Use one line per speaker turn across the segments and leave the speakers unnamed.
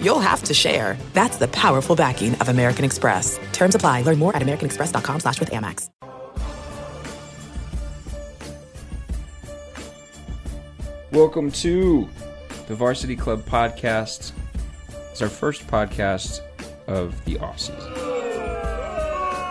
you'll have to share. That's the powerful backing of American Express. Terms apply. Learn more at americanexpress.com slash with Amex.
Welcome to the Varsity Club podcast. It's our first podcast of the offseason.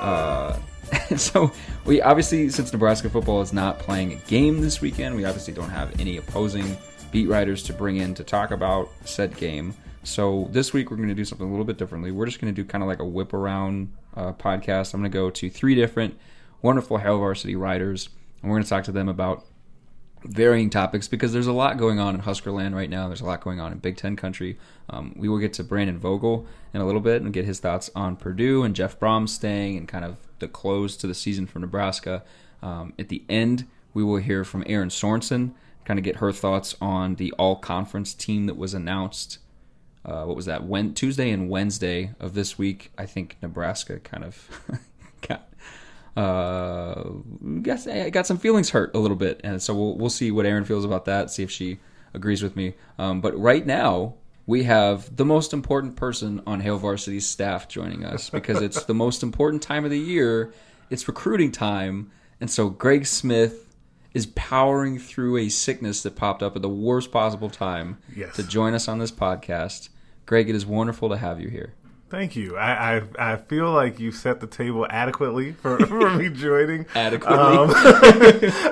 Uh, so we obviously, since Nebraska football is not playing a game this weekend, we obviously don't have any opposing beat writers to bring in to talk about said game. So this week we're going to do something a little bit differently. We're just going to do kind of like a whip around uh, podcast. I'm going to go to three different wonderful Hail Varsity riders, and we're going to talk to them about varying topics because there's a lot going on in Huskerland right now. There's a lot going on in Big Ten country. Um, we will get to Brandon Vogel in a little bit and get his thoughts on Purdue and Jeff Brohm staying and kind of the close to the season for Nebraska. Um, at the end, we will hear from Erin Sorensen, kind of get her thoughts on the all conference team that was announced. Uh, what was that? When Tuesday and Wednesday of this week, I think Nebraska kind of got uh, guess I got some feelings hurt a little bit, and so we'll we'll see what Erin feels about that. See if she agrees with me. Um, but right now we have the most important person on Hail Varsity's staff joining us because it's the most important time of the year. It's recruiting time, and so Greg Smith is powering through a sickness that popped up at the worst possible time
Yes.
to join us on this podcast. Greg, it is wonderful to have you here.
Thank you. I, I I feel like you set the table adequately for, for me joining.
Adequately.
Um,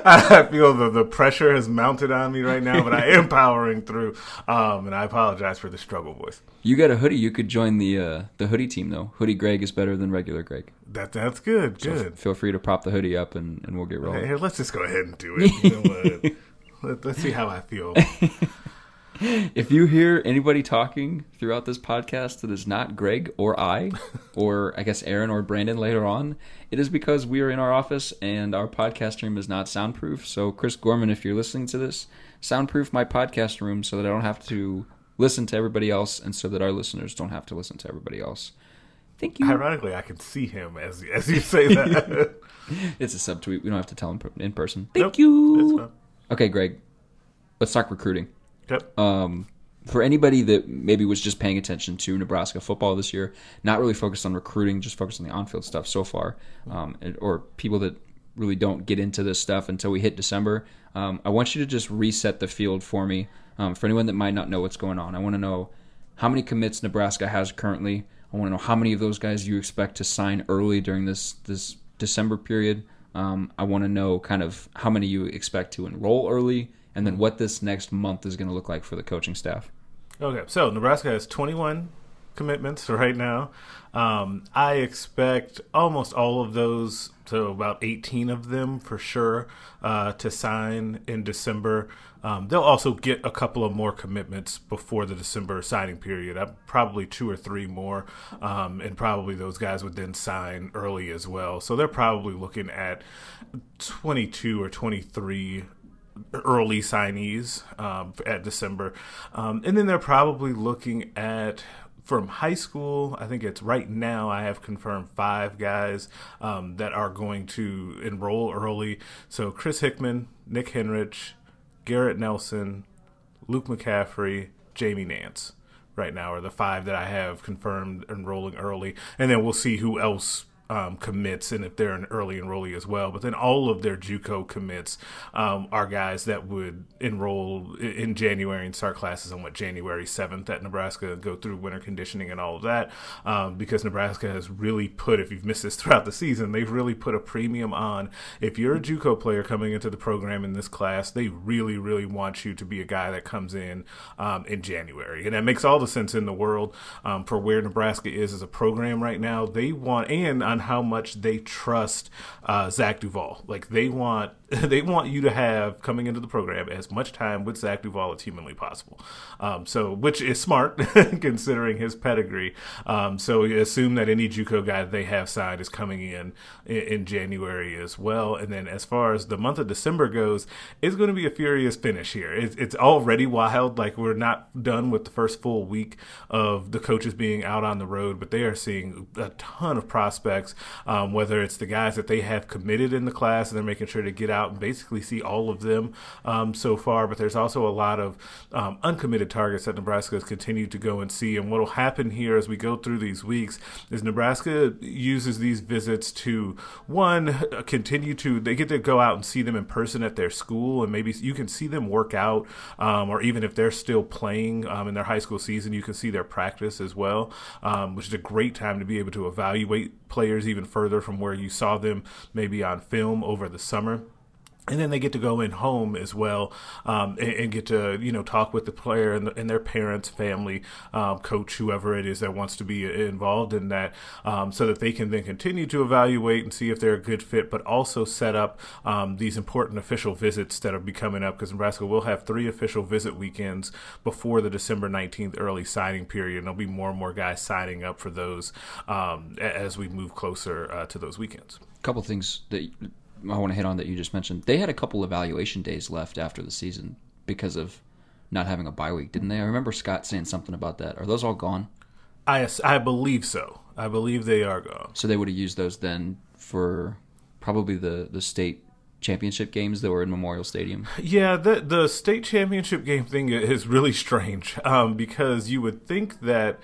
I feel the, the pressure has mounted on me right now, but I am powering through. Um, and I apologize for the struggle voice.
You got a hoodie. You could join the uh, the hoodie team though. Hoodie Greg is better than regular Greg.
That that's good. Good.
Feel free to prop the hoodie up and, and we'll get rolling.
Here, let's just go ahead and do it. You know? Let, let's see how I feel.
If you hear anybody talking throughout this podcast that is not Greg or I, or I guess Erin or Brandon later on, it is because we are in our office and our podcast room is not soundproof. So, Chris Gorman, if you're listening to this, soundproof my podcast room so that I don't have to listen to everybody else and so that our listeners don't have to listen to everybody else. Thank you.
Ironically, I can see him as as you say that.
It's a subtweet. We don't have to tell him in person. Thank
Nope,
you. Okay, Greg. Let's talk recruiting.
Yep.
um, for anybody that maybe was just paying attention to Nebraska football this year, not really focused on recruiting, just focused on the on-field stuff so far, um, or people that really don't get into this stuff until we hit December, um, I want you to just reset the field for me. Um, for anyone that might not know what's going on, I want to know how many commits Nebraska has currently. I want to know how many of those guys you expect to sign early during this this December period. Um, I want to know kind of how many you expect to enroll early, and then what this next month is going to look like for the coaching staff.
Okay, so Nebraska has 21 commitments right now. Um, I expect almost all of those, so about 18 of them for sure, uh, to sign in December. Um, they'll also get a couple of more commitments before the December signing period. Uh, probably two or three more, um, and probably those guys would then sign early as well. So they're probably looking at 22 or 23 early signees um, at December. Um, and then they're probably looking at from high school. I think it's right now. I have confirmed five guys um, that are going to enroll early. So Chris Hickman, Nick Henrich, Garrett Nelson, Luke McCaffrey, Jamie Nance. Right now are the five that I have confirmed enrolling early, and then we'll see who else um, commits and if they're an early enrollee as well. But then all of their JUCO commits um, are guys that would enroll in January and start classes on what January seventh at Nebraska, go through winter conditioning and all of that. Um, because Nebraska has really put, if you've missed this throughout the season, they've really put a premium on if you're a JUCO player coming into the program in this class, they really, really want you to be a guy that comes in um, in January, and that makes all the sense in the world um, for where Nebraska is as a program right now. They want and on how much they trust uh, Zach Duval. Like they want they want you to have coming into the program as much time with Zach Duval as humanly possible. Um, so, which is smart considering his pedigree. Um, so, assume that any JUCO guy they have signed is coming in, in, in January as well. And then, as far as the month of December goes, it's going to be a furious finish here. It's, it's already wild. Like we're not done with the first full week of the coaches being out on the road, but they are seeing a ton of prospects. Um, whether it's the guys that they have committed in the class and they're making sure to get out and basically see all of them um, so far. But there's also a lot of um, uncommitted targets that Nebraska has continued to go and see. And what will happen here as we go through these weeks is Nebraska uses these visits to one continue to they get to go out and see them in person at their school, and maybe you can see them work out, um, or even if they're still playing um, in their high school season, you can see their practice as well, um, which is a great time to be able to evaluate players even further from where you saw them maybe on film over the summer and then they get to go in home as well um, and, and, get to you know talk with the player and, the, and their parents family um, coach whoever it is that wants to be involved in that um, so that they can then continue to evaluate and see if they're a good fit but also set up um, these important official visits that will be coming up because nebraska will have three official visit weekends before the december 19th early signing period and there'll be more and more guys signing up for those um, as we move closer uh, to those weekends.
A couple things that I want to hit on that you just mentioned. They had a couple evaluation days left after the season because of not having a bye week, didn't they? I remember Scott saying something about that. Are those all gone?
I I believe so. I believe they are gone.
So they would have used those then for probably the the state championship games that were in Memorial Stadium.
Yeah, the the state championship game thing is really strange um, because you would think that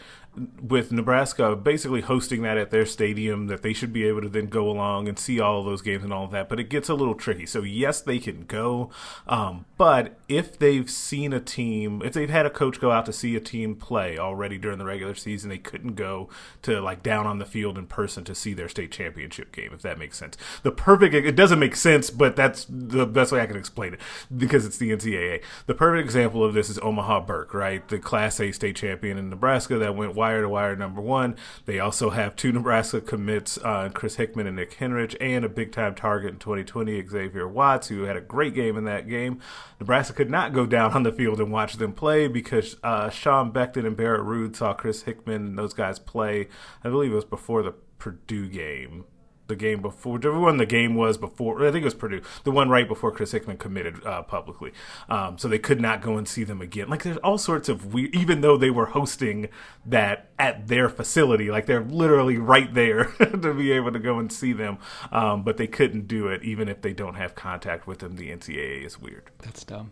with Nebraska basically hosting that at their stadium that they should be able to then go along and see all those games and all of that. But it gets a little tricky. So yes, they can go, um, but if they've seen a team, if they've had a coach go out to see a team play already during the regular season, they couldn't go to like down on the field in person to see their state championship game. If that makes sense. The perfect it doesn't make sense, but that's the best way I can explain it because it's the NCAA. The perfect example of this is Omaha Burke, right? The Class A state champion in Nebraska that went wire to wire number one. They also have two Nebraska commits, uh, Chris Hickman and Nick Henrich, and a big time target in 2020, Xavier Watts, who had a great game in that game. Nebraska could not go down on the field and watch them play because uh, Sean Beckton and Barrett Ruud saw Chris Hickman and those guys play. I believe it was before the Purdue game the game before, whichever one the game was before. I think it was Purdue, the one right before Chris Hickman committed uh, publicly. Um, so they could not go and see them again. Like there's all sorts of weird, even though they were hosting that at their facility, like they're literally right there to be able to go and see them, um, but they couldn't do it even if they don't have contact with them. The NCAA is weird.
That's dumb.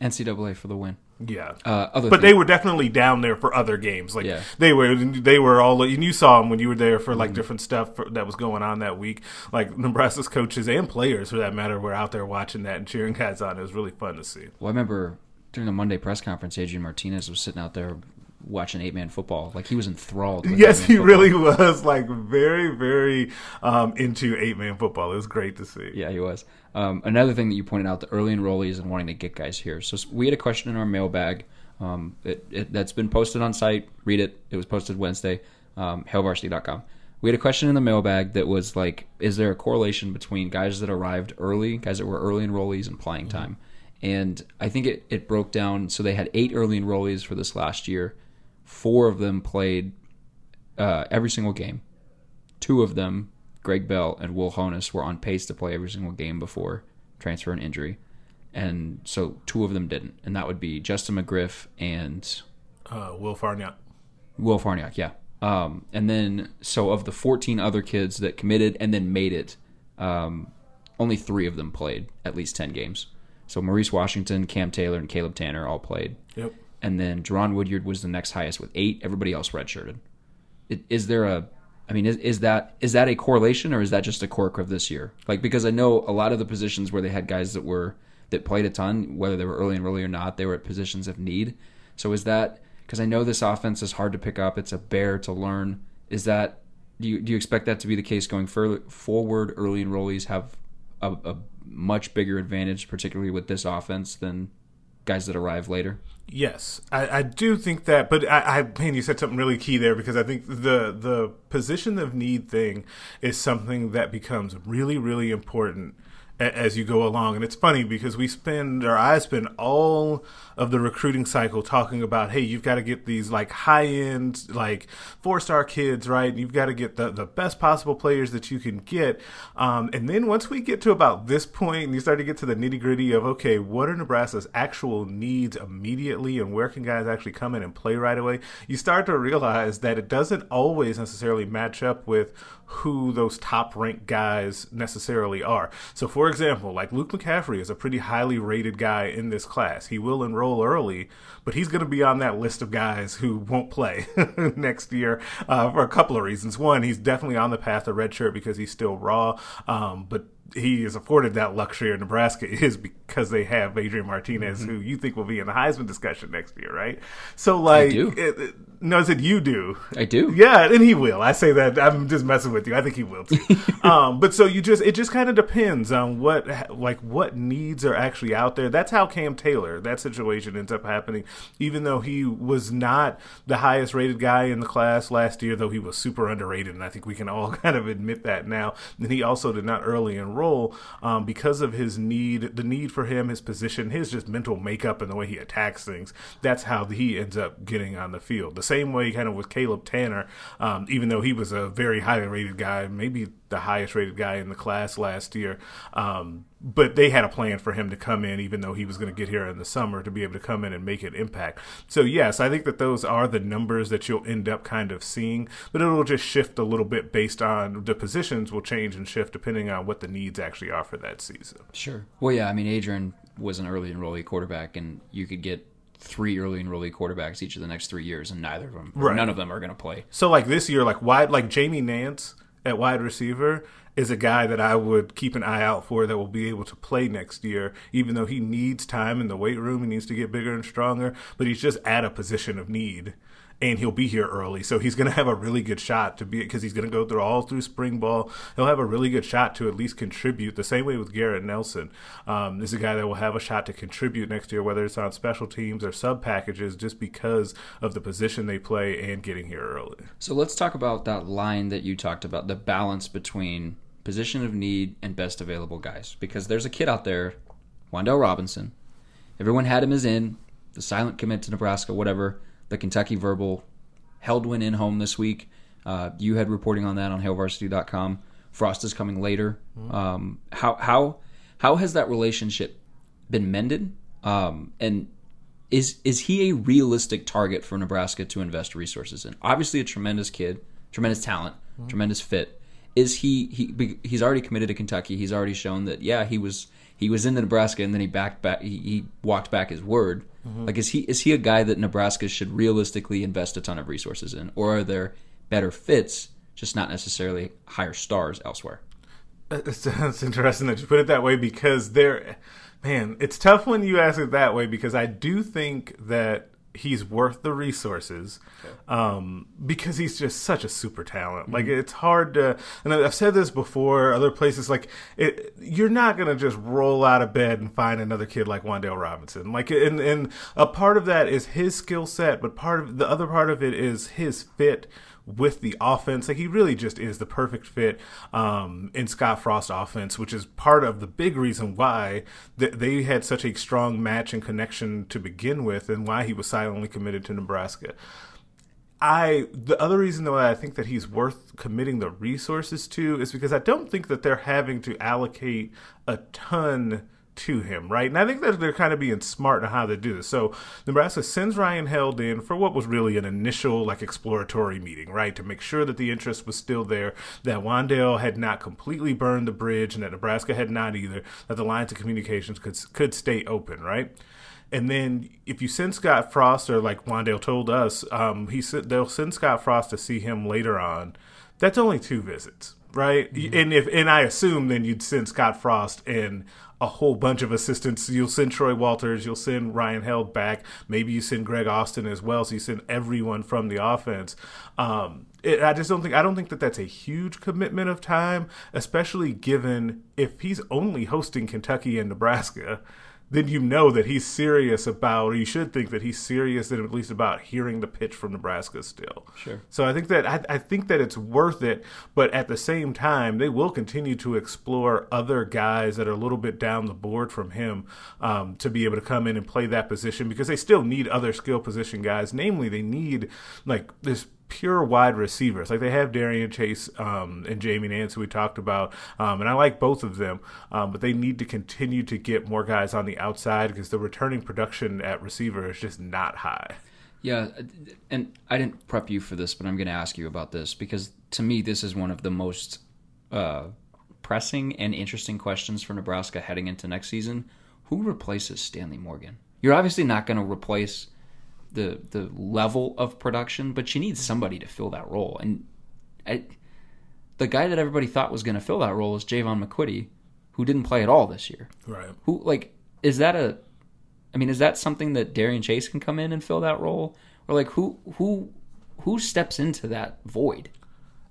NCAA for the win.
Yeah,
uh,
but things. they were definitely down there for other games. Like yeah. they were, they were all, and you saw them when you were there for like mm-hmm. different stuff for, that was going on that week. Like Nebraska's coaches and players, for that matter, were out there watching that and cheering guys on. It was really fun to see.
Well, I remember during the Monday press conference, Adrian Martinez was sitting out there watching eight man football. Like he was enthralled.
yes, he football. really was. Like very, very um, into eight man football. It was great to see.
Yeah, he was. Um, another thing that you pointed out, the early enrollees and wanting to get guys here. So we had a question in our mailbag um, it, it, that's been posted on site. Read it. It was posted Wednesday. Um, hailvarsity.com. We had a question in the mailbag that was like, is there a correlation between guys that arrived early, guys that were early enrollees, and playing mm-hmm. time? And I think it, it broke down. So they had eight early enrollees for this last year Four of them played uh, every single game. Two of them, Greg Bell and Will Honas, were on pace to play every single game before transfer and injury. And so two of them didn't. And that would be Justin McGriff and
uh, Will Farniok.
Will Farniok, yeah. Um, and then, so of the 14 other kids that committed and then made it, um, only three of them played at least 10 games. So Maurice Washington, Cam Taylor, and Caleb Tannor all played.
Yep
and then Jaron Woodyard was the next highest with eight. Everybody else redshirted. Is there a I mean, is, is that is that a correlation or is that just a quirk of this year? Like because I know a lot of the positions where they had guys that were that played a ton, whether they were early and early or not, they were at positions of need. So is that because I know this offense is hard to pick up, it's a bear to learn. Is that do you do you expect that to be the case going further forward? Early enrollees have a, a much bigger advantage, particularly with this offense, than guys that arrive later.
Yes, I, I do think that, but I, I, man, you said something really key there because I think the the position of need thing is something that becomes really, really important as you go along. And it's funny because we spend, or I spend all of the recruiting cycle talking about, hey, you've got to get these like high end, like four star kids, right? You've got to get the, the best possible players that you can get. Um, and then once we get to about this point and you start to get to the nitty gritty of, okay, what are Nebraska's actual needs immediately and where can guys actually come in and play right away? You start to realize that it doesn't always necessarily match up with who those top ranked guys necessarily are. So, for example, like Luke McCaffrey is a pretty highly rated guy in this class. He will enroll early, but he's going to be on that list of guys who won't play next year uh, for a couple of reasons. One, he's definitely on the path to redshirt because he's still raw, um, but he is afforded that luxury in Nebraska is because they have Adrian Martinez, mm-hmm. who you think will be in the Heisman discussion next year, right? So, like, it, it, no, I said you do.
I do.
Yeah, and he will. I say that. I'm just messing with you. I think he will too. um, but so you just it just kind of depends on what like what needs are actually out there. That's how Cam Taylor that situation ends up happening. Even though he was not the highest rated guy in the class last year, though he was super underrated, and I think we can all kind of admit that now. And he also did not early enroll um, because of his need, the need for him, his position, his just mental makeup, and the way he attacks things. That's how he ends up getting on the field. The same way kind of with Caleb Tannor, um, even though he was a very highly rated guy, maybe the highest rated guy in the class last year. Um, but they had a plan for him to come in, even though he was going to get here in the summer to be able to come in and make an impact. So, yes, I think that those are the numbers that you'll end up kind of seeing, but it'll just shift a little bit based on the positions will change and shift depending on what the needs actually are for that season.
Sure. Well, yeah, I mean, Adrian was an early enrollee quarterback, and you could get three early enrollee quarterbacks each of the next three years, and neither of them, right. none of them are going to play.
So, like this year, like wide, like Jamie Nance at wide receiver is a guy that I would keep an eye out for that will be able to play next year, even though he needs time in the weight room. He needs to get bigger and stronger, but he's just at a position of need and he'll be here early. So he's going to have a really good shot to be because he's going to go through all through spring ball. He'll have a really good shot to at least contribute. The same way with Garrett Nelson. Um, this is a guy that will have a shot to contribute next year, whether it's on special teams or sub packages, just because of the position they play and getting here early.
So let's talk about that line that you talked about, the balance between position of need and best available guys. Because there's a kid out there, Wan'Dale Robinson. Everyone had him as in the silent commit to Nebraska, whatever the Kentucky Verbal held win in home this week. Uh, you had reporting on that on HailVarsity.com. Frost is coming later. Mm-hmm. Um, how how how has that relationship been mended? Um, and is is he a realistic target for Nebraska to invest resources in? Obviously, a tremendous kid, tremendous talent, mm-hmm. tremendous fit. Is he he he's already committed to Kentucky? He's already shown that yeah he was he was in the Nebraska and then he backed back he, he walked back his word. Mm-hmm. Like, is he is he a guy that Nebraska should realistically invest a ton of resources in, or are there better fits, just not necessarily higher stars elsewhere?
It's, it's interesting that you put it that way because there, man, it's tough when you ask it that way because I do think that he's worth the resources um, because he's just such a super talent. Mm-hmm. Like it's hard to, and I've said this before. Other places, like it, you're not gonna just roll out of bed and find another kid like Wan'Dale Robinson. Like, and and a part of that is his skill set, but part of the other part of it is his fit with the offense. Like he really just is the perfect fit um, in Scott Frost offense, which is part of the big reason why th- they had such a strong match and connection to begin with, and why he was silently committed to Nebraska. I the other reason though I think that he's worth committing the resources to is because I don't think that they're having to allocate a ton to him, right? And I think that they're kind of being smart in how they do this. So Nebraska sends Ryan Held in for what was really an initial like exploratory meeting, right? To make sure that the interest was still there, that Wan'Dale had not completely burned the bridge and that Nebraska had not either, that the lines of communications could could stay open, right? And then if you send Scott Frost, or like Wan'Dale told us, um, he said they'll send Scott Frost to see him later on. That's only two visits, right? Mm-hmm. And if and I assume then you'd send Scott Frost and a whole bunch of assistants. You'll send Troy Walters, you'll send Ryan Held back, maybe you send Greg Austin as well. So you send everyone from the offense. Um, it, I just don't think I don't think that that's a huge commitment of time, especially given if he's only hosting Kentucky and Nebraska then you know that he's serious about, or you should think that he's serious at least about hearing the pitch from Nebraska still.
Sure.
So I think that I, I think that it's worth it, but at the same time, they will continue to explore other guys that are a little bit down the board from him um, to be able to come in and play that position because they still need other skill position guys. Namely, they need like this pure wide receivers. Like they have Darien Chase um, and Jamie Nance, who we talked about, um, and I like both of them. Um, but they need to continue to get more guys on the outside because the returning production at receiver is just not high.
Yeah, and I didn't prep you for this, but I'm going to ask you about this because to me, this is one of the most uh, pressing and interesting questions for Nebraska heading into next season. Who replaces Stanley Morgan? You're obviously not going to replace the the level of production, but she needs somebody to fill that role. And I, the guy that everybody thought was going to fill that role is Jaevon McQuitty, who didn't play at all this year.
Right.
Who like is that a? I mean, is that something that Darien Chase can come in and fill that role, or like who who who steps into that void?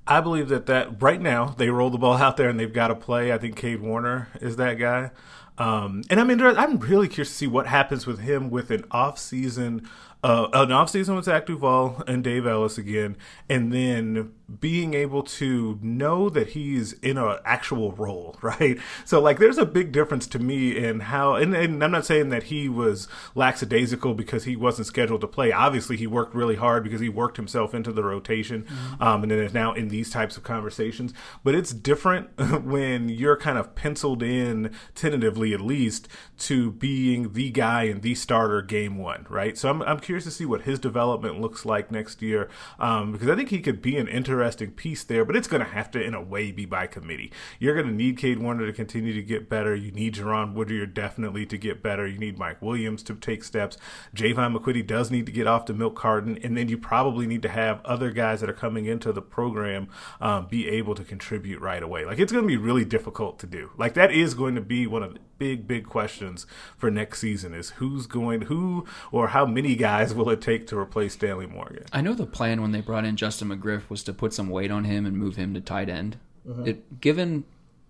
I believe that that right now they roll the ball out there and they've got to play. I think Cade Warner is that guy. Um, and I'm interested, I'm really curious to see what happens with him with an off season uh, an off season with Zach Duval and Dave Ellis again, and then being able to know that he's in an actual role, right? So like, there's a big difference to me in how, and, and I'm not saying that he was lackadaisical because he wasn't scheduled to play. Obviously, he worked really hard because he worked himself into the rotation, mm-hmm. um, and then is now in these types of conversations. But it's different when you're kind of penciled in tentatively, at least, to being the guy and the starter game one, right? So I'm I'm curious to see what his development looks like next year um, because I think he could be an interesting piece there, but it's going to have to, in a way, be by committee. You're going to need Cade Warner to continue to get better. You need Jaron Woodyard definitely to get better. You need Mike Williams to take steps. Jaevon McQuitty does need to get off the milk carton, and then you probably need to have other guys that are coming into the program um, be able to contribute right away. Like it's going to be really difficult to do. Like that is going to be one of big, big questions for next season: is who's going, who or how many guys will it take to replace Stanley Morgan?
I know the plan when they brought in Justin McGriff was to put some weight on him and move him to tight end. Mm-hmm. It given,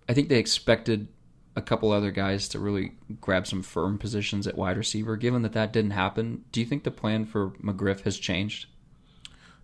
I think they expected a couple other guys to really grab some firm positions at wide receiver. Given that that didn't happen, do you think the plan for McGriff has changed?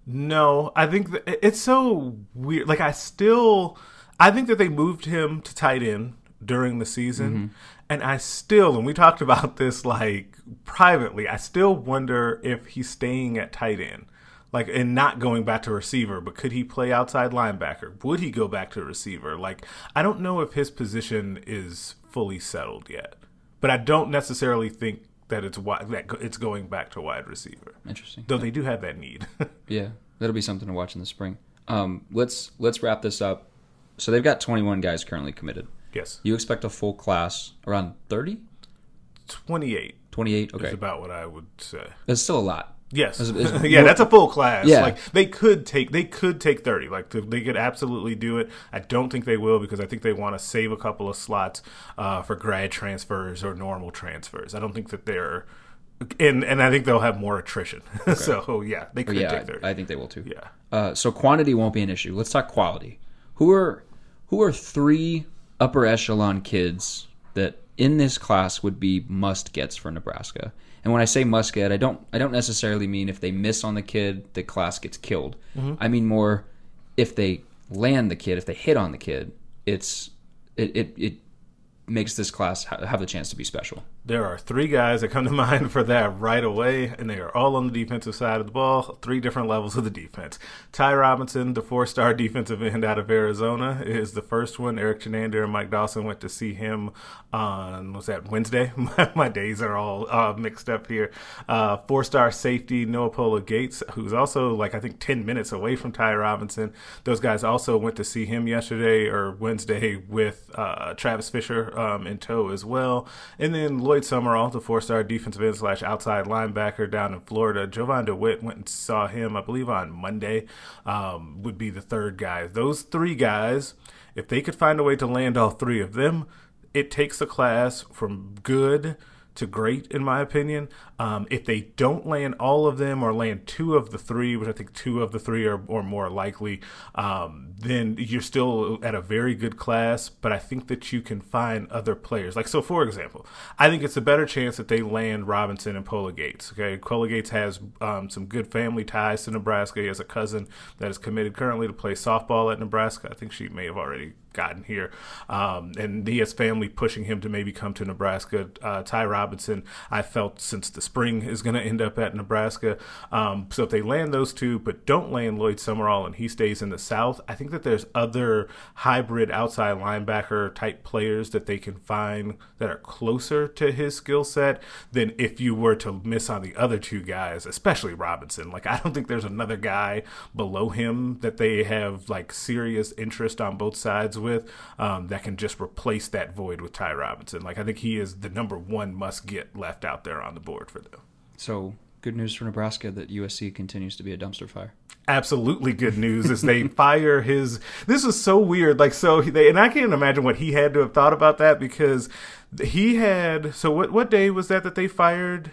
No, I think it's so weird. Like I still, I think that they moved him to tight end during the season, mm-hmm. And I still, and we talked about this like privately, I still wonder if he's staying at tight end like and not going back to receiver but could he play outside linebacker? Would he go back to receiver? Like i don't know if his position is fully settled yet but i don't necessarily think that it's wide, that it's going back to wide receiver.
Interesting.
Though they do have that need.
Yeah that'll be something to watch in the spring. Um, let's let's wrap this up. So they've got 21 guys currently committed
yes
you expect a full class around 30
28
28 okay
is about what i would say
It's still a lot
Yes, it's, it's, yeah, that's a full class.
Yeah,
like they could take they could take thirty. Like they could absolutely do it. I don't think they will because I think they want to save a couple of slots uh, for grad transfers or normal transfers. I don't think that they're. And and I think they'll have more attrition. Okay. so yeah, they could
yeah,
take thirty.
I, I think they will too.
Yeah.
Uh, so quantity won't be an issue. Let's talk quality. Who are who are three upper echelon kids that in this class would be must gets for Nebraska? And when I say must get, I don't I don't necessarily mean if they miss on the kid, the class gets killed. Mm-hmm. I mean more if they land the kid, if they hit on the kid, it's it it, it makes this class have the chance to be special.
There are three guys that come to mind for that right away, and they are all on the defensive side of the ball, three different levels of the defense. Ty Robinson, the four star defensive end out of Arizona, is the first one. Erik Chinander and Mike Dawson went to see him on, was that Wednesday? My days are all uh, mixed up here. Uh, four star safety Noa Pola Gates, who's also like, I think, 10 minutes away from Ty Robinson. Those guys also went to see him yesterday or Wednesday with uh, Travis Fisher um, in tow as well. And then Lloyd Summerall, the four-star defensive end slash outside linebacker down in Florida. Jovan DeWitt went and saw him, I believe, on Monday. Um, would be the third guy. Those three guys, if they could find a way to land all three of them, it takes the class from good to great, in my opinion. Um, if they don't land all of them or land two of the three, which I think two of the three are or more likely, um, then you're still at a very good class. But I think that you can find other players. Like, so for example, I think it's a better chance that they land Robinson and Pola Gates. Okay. Pola Gates has um, some good family ties to Nebraska. He has a cousin that is committed currently to play softball at Nebraska. I think she may have already gotten here. Um, and he has family pushing him to maybe come to Nebraska. Uh, Ty Robinson, I felt since the spring is going to end up at Nebraska. Um, so if they land those two, but don't land Lloyd Summerall and he stays in the South, I think that there's other hybrid outside linebacker type players that they can find that are closer to his skill set than if you were to miss on the other two guys, especially Robinson. Like, I don't think there's another guy below him that they have like serious interest on both sides with um, that can just replace that void with Ty Robinson. Like I think he is the number one must get left out there on the board for them.
So good news for Nebraska that USC continues to be a dumpster fire.
Absolutely good news is they fire his. This is so weird. Like so, they and I can't imagine what he had to have thought about that because he had. So what? What day was that that they fired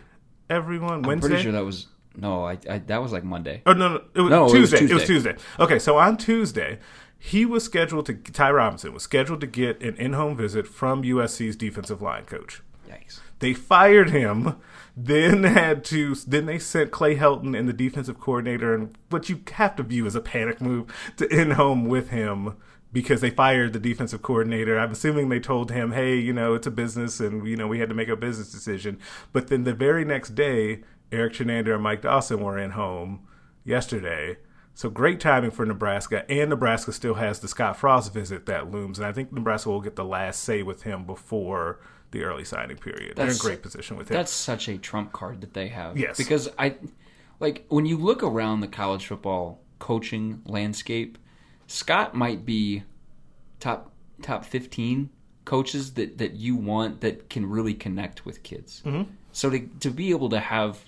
everyone? Wednesday.
I'm pretty sure that was no. I, I that was like Monday.
Oh no, no, it was,
No, it was
Tuesday.
Tuesday.
It was Tuesday. Okay, so on Tuesday, he was scheduled to Ty Robinson was scheduled to get an in-home visit from USC's defensive line coach.
Yikes.
They fired him, then had to then they sent Clay Helton and the defensive coordinator and what you have to view as a panic move to in home with him because they fired the defensive coordinator. I'm assuming they told him, "Hey, you know, it's a business and you know, we had to make a business decision." But then the very next day, Erik Chinander and Mike Dawson were in home yesterday. So great timing for Nebraska, and Nebraska still has the Scott Frost visit that looms, and I think Nebraska will get the last say with him before the early signing period. They're in
That's-
great position with him.
That's such a trump card that they have.
Yes.
Because I like when you look around the college football coaching landscape, Scott might be top top 15 coaches that that you want that can really connect with kids. Mm-hmm. So to to be able to have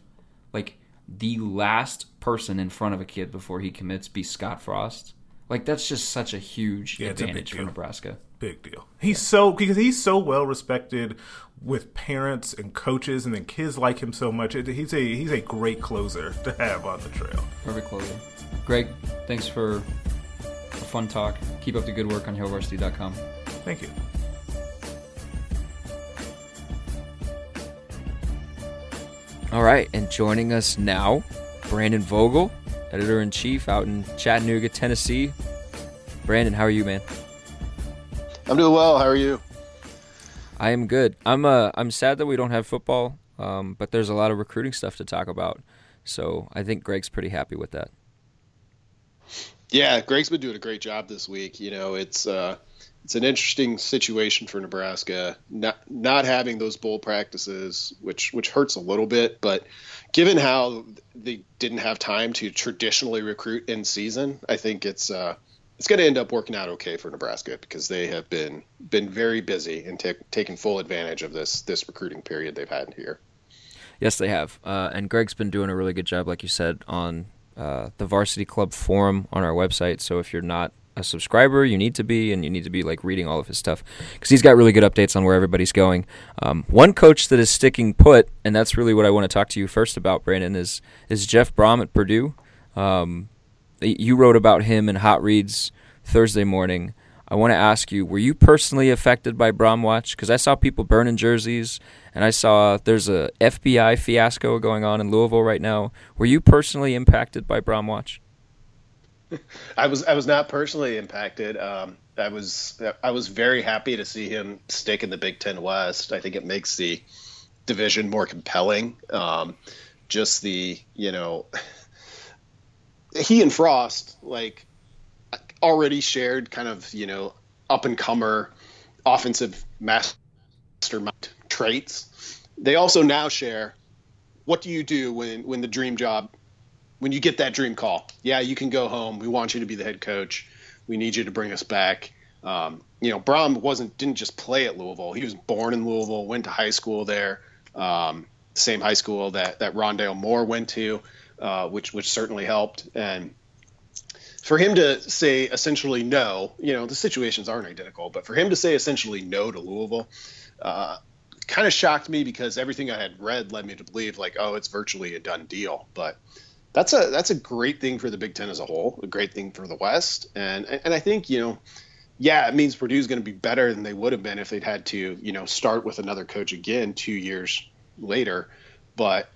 like the last person in front of a kid before he commits be Scott Frost, like that's just such a huge
Yeah, it's a big
advantage for
deal.
Nebraska.
big deal. He's so because he's so well respected with parents and coaches, and then kids like him so much. He's a he's a great closer to have on the trail.
Perfect closing. Greg, thanks for a fun talk. Keep up the good work on HailVarsity.com.
Thank you.
All right, and joining us now, Brandon Vogel, editor in chief out in Chattanooga, Tennessee. Brandon, how are you, man?
I'm doing well. How are you?
I am good. I'm uh I'm sad that we don't have football, um, but there's a lot of recruiting stuff to talk about. So I think Greg's pretty happy with that.
Yeah, Greg's been doing a great job this week. You know, it's uh, it's an interesting situation for Nebraska, not not having those bowl practices, which which hurts a little bit. But given how they didn't have time to traditionally recruit in season, I think it's uh, it's going to end up working out okay for Nebraska because they have been been very busy and ta- taking full advantage of this this recruiting period they've had here.
Yes, they have. Uh, and Greg's been doing a really good job, like you said, on uh, the Varsity Club forum on our website. So if you're not a subscriber, you need to be, and you need to be like reading all of his stuff because he's got really good updates on where everybody's going. Um, one coach that is sticking put, and that's really what I want to talk to you first about, Brandon, is is Jeff Brohm at Purdue. Um, you wrote about him in Hot Reads Thursday morning. I want to ask you: Were you personally affected by Brohm Watch? Because I saw people burning jerseys, and I saw there's a FBI fiasco going on in Louisville right now. Were you personally impacted by Brohm Watch?
I was I was not personally impacted. Um, I was I was very happy to see him stick in the Big Ten West. I think it makes the division more compelling. Um, just the you know he and Frost like already shared kind of you know up and comer offensive mastermind traits. They also now share what do you do when when the dream job when you get that dream call, yeah, you can go home. We want you to be the head coach. We need you to bring us back. Um, you know, Brohm wasn't didn't just play at Louisville. He was born in Louisville, went to high school there, um, same high school that that Rondale Moore went to, uh, which which certainly helped. And for him to say essentially no, you know, the situations aren't identical, but for him to say essentially no to Louisville, uh, kind of shocked me because everything I had read led me to believe like, oh, it's virtually a done deal. But that's a that's a great thing for the Big Ten as a whole, a great thing for the West, and and I think you know, yeah, it means Purdue's going to be better than they would have been if they'd had to you know start with another coach again two years later, but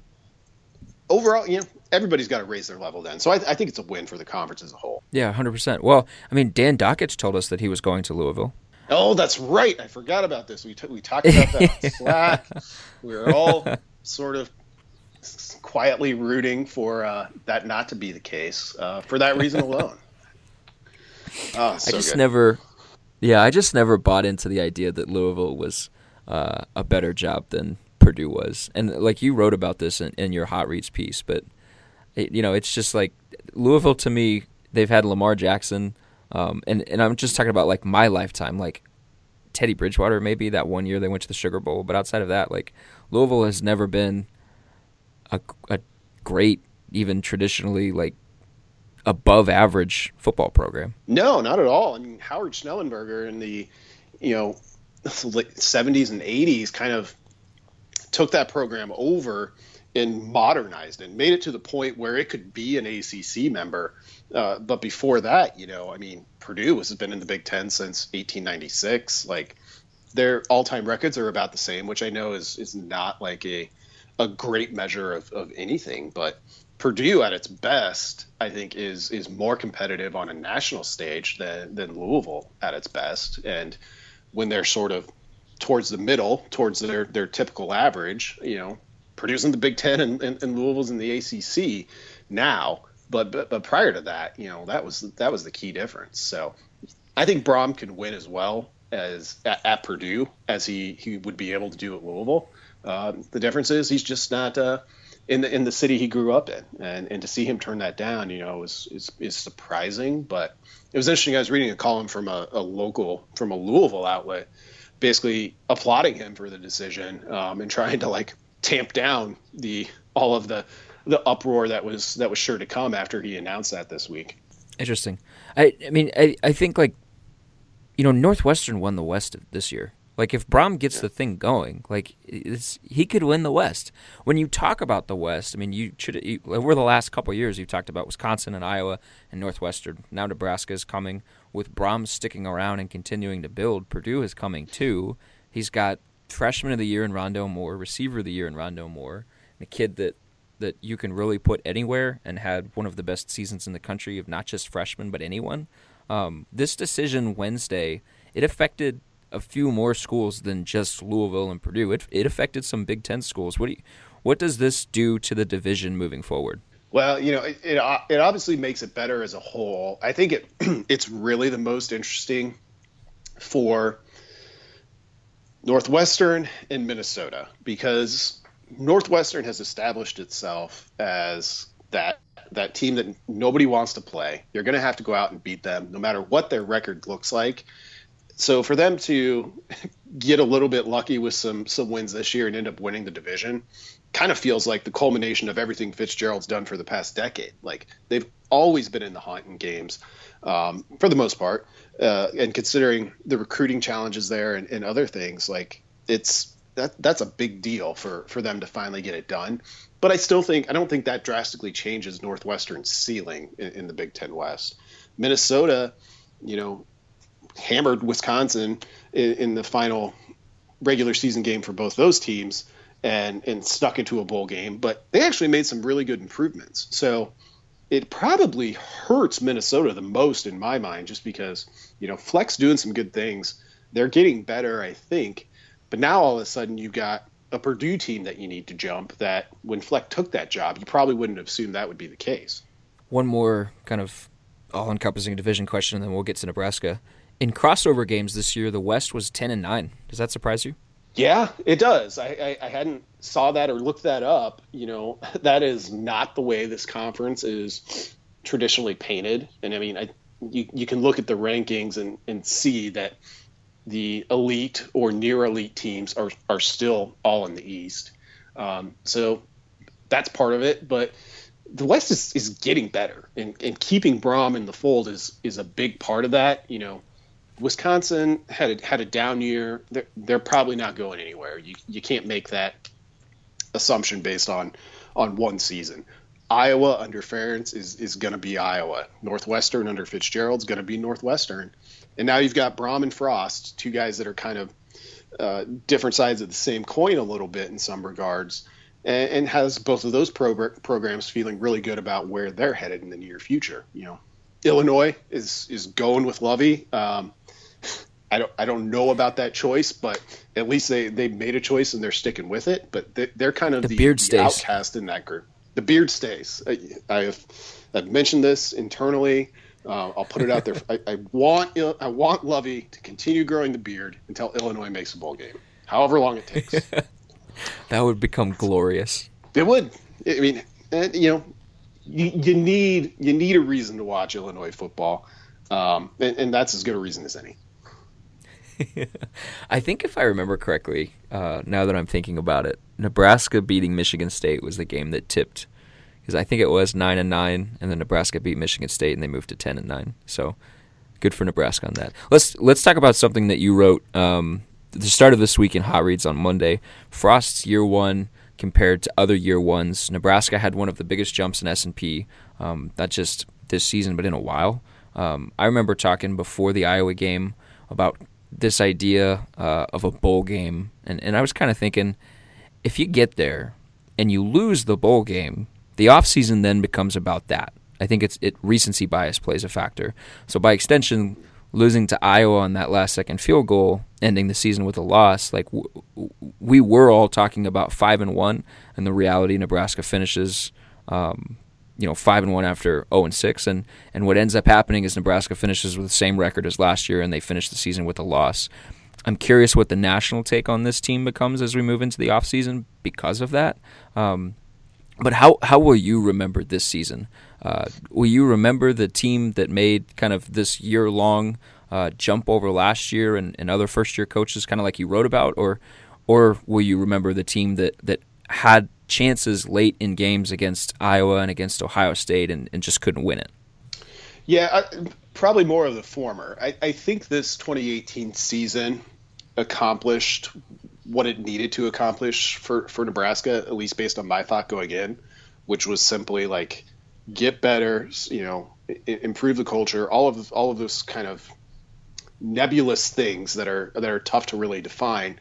overall, you know, everybody's got to raise their level then. So I, I, think it's a win for the conference as a whole.
Yeah, hundred percent. Well, I mean, Dan Dakich told us that he was going to Louisville.
Oh, that's right. I forgot about this. We t- we talked about that on Slack. We were all sort of quietly rooting for uh, that not to be the case uh, for that reason alone.
Oh, so I just good. never, yeah, I just never bought into the idea that Louisville was uh, a better job than Purdue was, and like you wrote about this in, in your hot reads piece, but it, you know, it's just like Louisville to me. They've had Lamar Jackson, um, and and I'm just talking about like my lifetime, like Teddy Bridgewater, maybe that one year they went to the Sugar Bowl, but outside of that, like Louisville has never been a, a great, even traditionally like above average football program.
No, not at all. I mean, Howard Schnellenberger in the you know 70s and 80s kind of took that program over and modernized it, and made it to the point where it could be an ACC member. Uh, but before that, you know, I mean, Purdue has been in the Big Ten since 1896. Like their all-time records are about the same, which I know is is not like a a great measure of, of anything, but Purdue at its best, I think, is is more competitive on a national stage than than Louisville at its best. And when they're sort of towards the middle, towards their their typical average, you know, Purdue's in the Big Ten and, and, and Louisville's in the ACC now. But, but but prior to that, you know, that was that was the key difference. So I think Brohm could win as well as at, at Purdue as he he would be able to do at Louisville. Uh, the difference is he's just not uh, in the in the city he grew up in, and and to see him turn that down, you know, is is, is surprising. But it was interesting. I was reading a column from a, a local from a Louisville outlet, basically applauding him for the decision um, and trying to like tamp down the all of the the uproar that was that was sure to come after he announced that this week.
Interesting. I I mean I I think like you know Northwestern won the West this year. Like if Brohm gets yeah. the thing going, like he could win the West. When you talk about the West, I mean, you should you, over the last couple years you've talked about Wisconsin and Iowa and Northwestern. Now Nebraska is coming with Brohm sticking around and continuing to build. Purdue is coming too. He's got freshman of the year in Rondale Moore, receiver of the year in Rondale Moore, a kid that that you can really put anywhere and had one of the best seasons in the country of not just freshmen but anyone. Um, this decision Wednesday it affected a few more schools than just Louisville and Purdue. It it affected some Big Ten schools. What do you, what does this do to the division moving forward?
Well, you know, it, it, it obviously makes it better as a whole. I think it it's really the most interesting for Northwestern and Minnesota because Northwestern has established itself as that that team that nobody wants to play. You're going to have to go out and beat them no matter what their record looks like so for them to get a little bit lucky with some some wins this year and end up winning the division kind of feels like the culmination of everything Fitzgerald's done for the past decade. Like they've always been in the hunt in games um, for the most part, uh, and considering the recruiting challenges there and, and other things, like it's that that's a big deal for for them to finally get it done. But I still think I don't think that drastically changes Northwestern's ceiling in, in the Big Ten West. Minnesota, you know, hammered Wisconsin in, in, the final regular season game for both those teams and and stuck into a bowl game. But they actually made some really good improvements. So it probably hurts Minnesota the most in my mind, just because you know Fleck's doing some good things. They're getting better, I think. But now all of a sudden you've got a Purdue team that you need to jump. That when Fleck took that job, you probably wouldn't have assumed that would be the case.
One more kind of all-encompassing division question, and then we'll get to Nebraska in crossover games this year, the West was ten and nine. Does that surprise you?
Yeah, it does. I, I, I, hadn't saw that or looked that up. You know, that is not the way this conference is traditionally painted. And I mean, I, you, you can look at the rankings and, and see that the elite or near elite teams are, are still all in the East. Um, so that's part of it. But the West is, is getting better, and, and keeping Brohm in the fold is is a big part of that. You know, Wisconsin had a, had a down year. They're, they're probably not going anywhere. You you can't make that assumption based on on one season. Iowa under Ferentz is is going to be Iowa. Northwestern under Fitzgerald's going to be Northwestern. And now you've got Brohm and Frost, two guys that are kind of uh, different sides of the same coin a little bit in some regards, and, and has both of those progr- programs feeling really good about where they're headed in the near future. You know, Illinois is is going with Lovie. Um, I don't I don't know about that choice, but at least they they made a choice and they're sticking with it. But they, are kind of
the,
the,
beard
the
stays.
outcast in that group. The beard stays. I, I have I've mentioned this internally. Uh, I'll put it out there. I, I want I want Lovie to continue growing the beard until Illinois makes a bowl game, however long it takes.
that would become glorious.
It would. I mean, and, you know, you, you need you need a reason to watch Illinois football, um, and, and that's as good a reason as any.
I think if I remember correctly, uh, now that I'm thinking about it, Nebraska beating Michigan State was the game that tipped because I think it was nine and nine, and then Nebraska beat Michigan State, and they moved to ten and nine. So good for Nebraska on that. Let's let's talk about something that you wrote um, the start of this week in Hot Reads on Monday. Frost's year one compared to other year ones. Nebraska had one of the biggest jumps in S and P, um, not just this season, but in a while. Um, I remember talking before the Iowa game about this idea uh, of a bowl game, and, and I was kind of thinking, if you get there and you lose the bowl game, the offseason then becomes about that. I think it's it recency bias plays a factor. So by extension, losing to Iowa on that last second field goal, ending the season with a loss, like w- we were all talking about five and one, and the reality Nebraska finishes, um, you know, five and one after zero and six, and and what ends up happening is Nebraska finishes with the same record as last year, and they finish the season with a loss. I'm curious what the national take on this team becomes as we move into the offseason because of that. Um, but how how will you remember this season? Uh, will you remember the team that made kind of this year long uh, jump over last year and, and other first year coaches, kind of like you wrote about, or or will you remember the team that that had chances late in games against Iowa and against Ohio State and, and just couldn't win it?
Yeah, I, probably more of the former. I, I think this 2018 season accomplished what it needed to accomplish for, for Nebraska, at least based on my thought going in, which was simply like get better, you know, improve the culture, all of all of those kind of nebulous things that are that are tough to really define.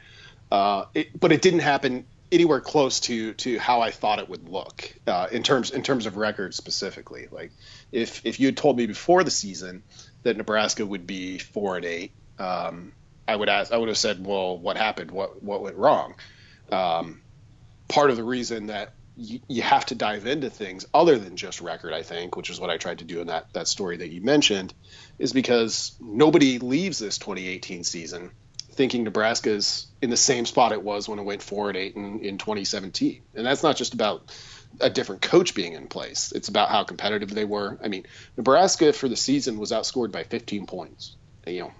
Uh, it, but it didn't happen anywhere close to to how I thought it would look uh, in terms in terms of records specifically. Like if if you had told me before the season that Nebraska would be four and eight, um, I would ask, I would have said, well, what happened? What what went wrong? Um, part of the reason that you, you, have to dive into things other than just record, I think, which is what I tried to do in that that story that you mentioned, is because nobody leaves this 2018 season thinking Nebraska is in the same spot it was when it went four and eight in, in 2017, and that's not just about a different coach being in place. It's about how competitive they were. I mean, Nebraska for the season was outscored by 15 points. You know,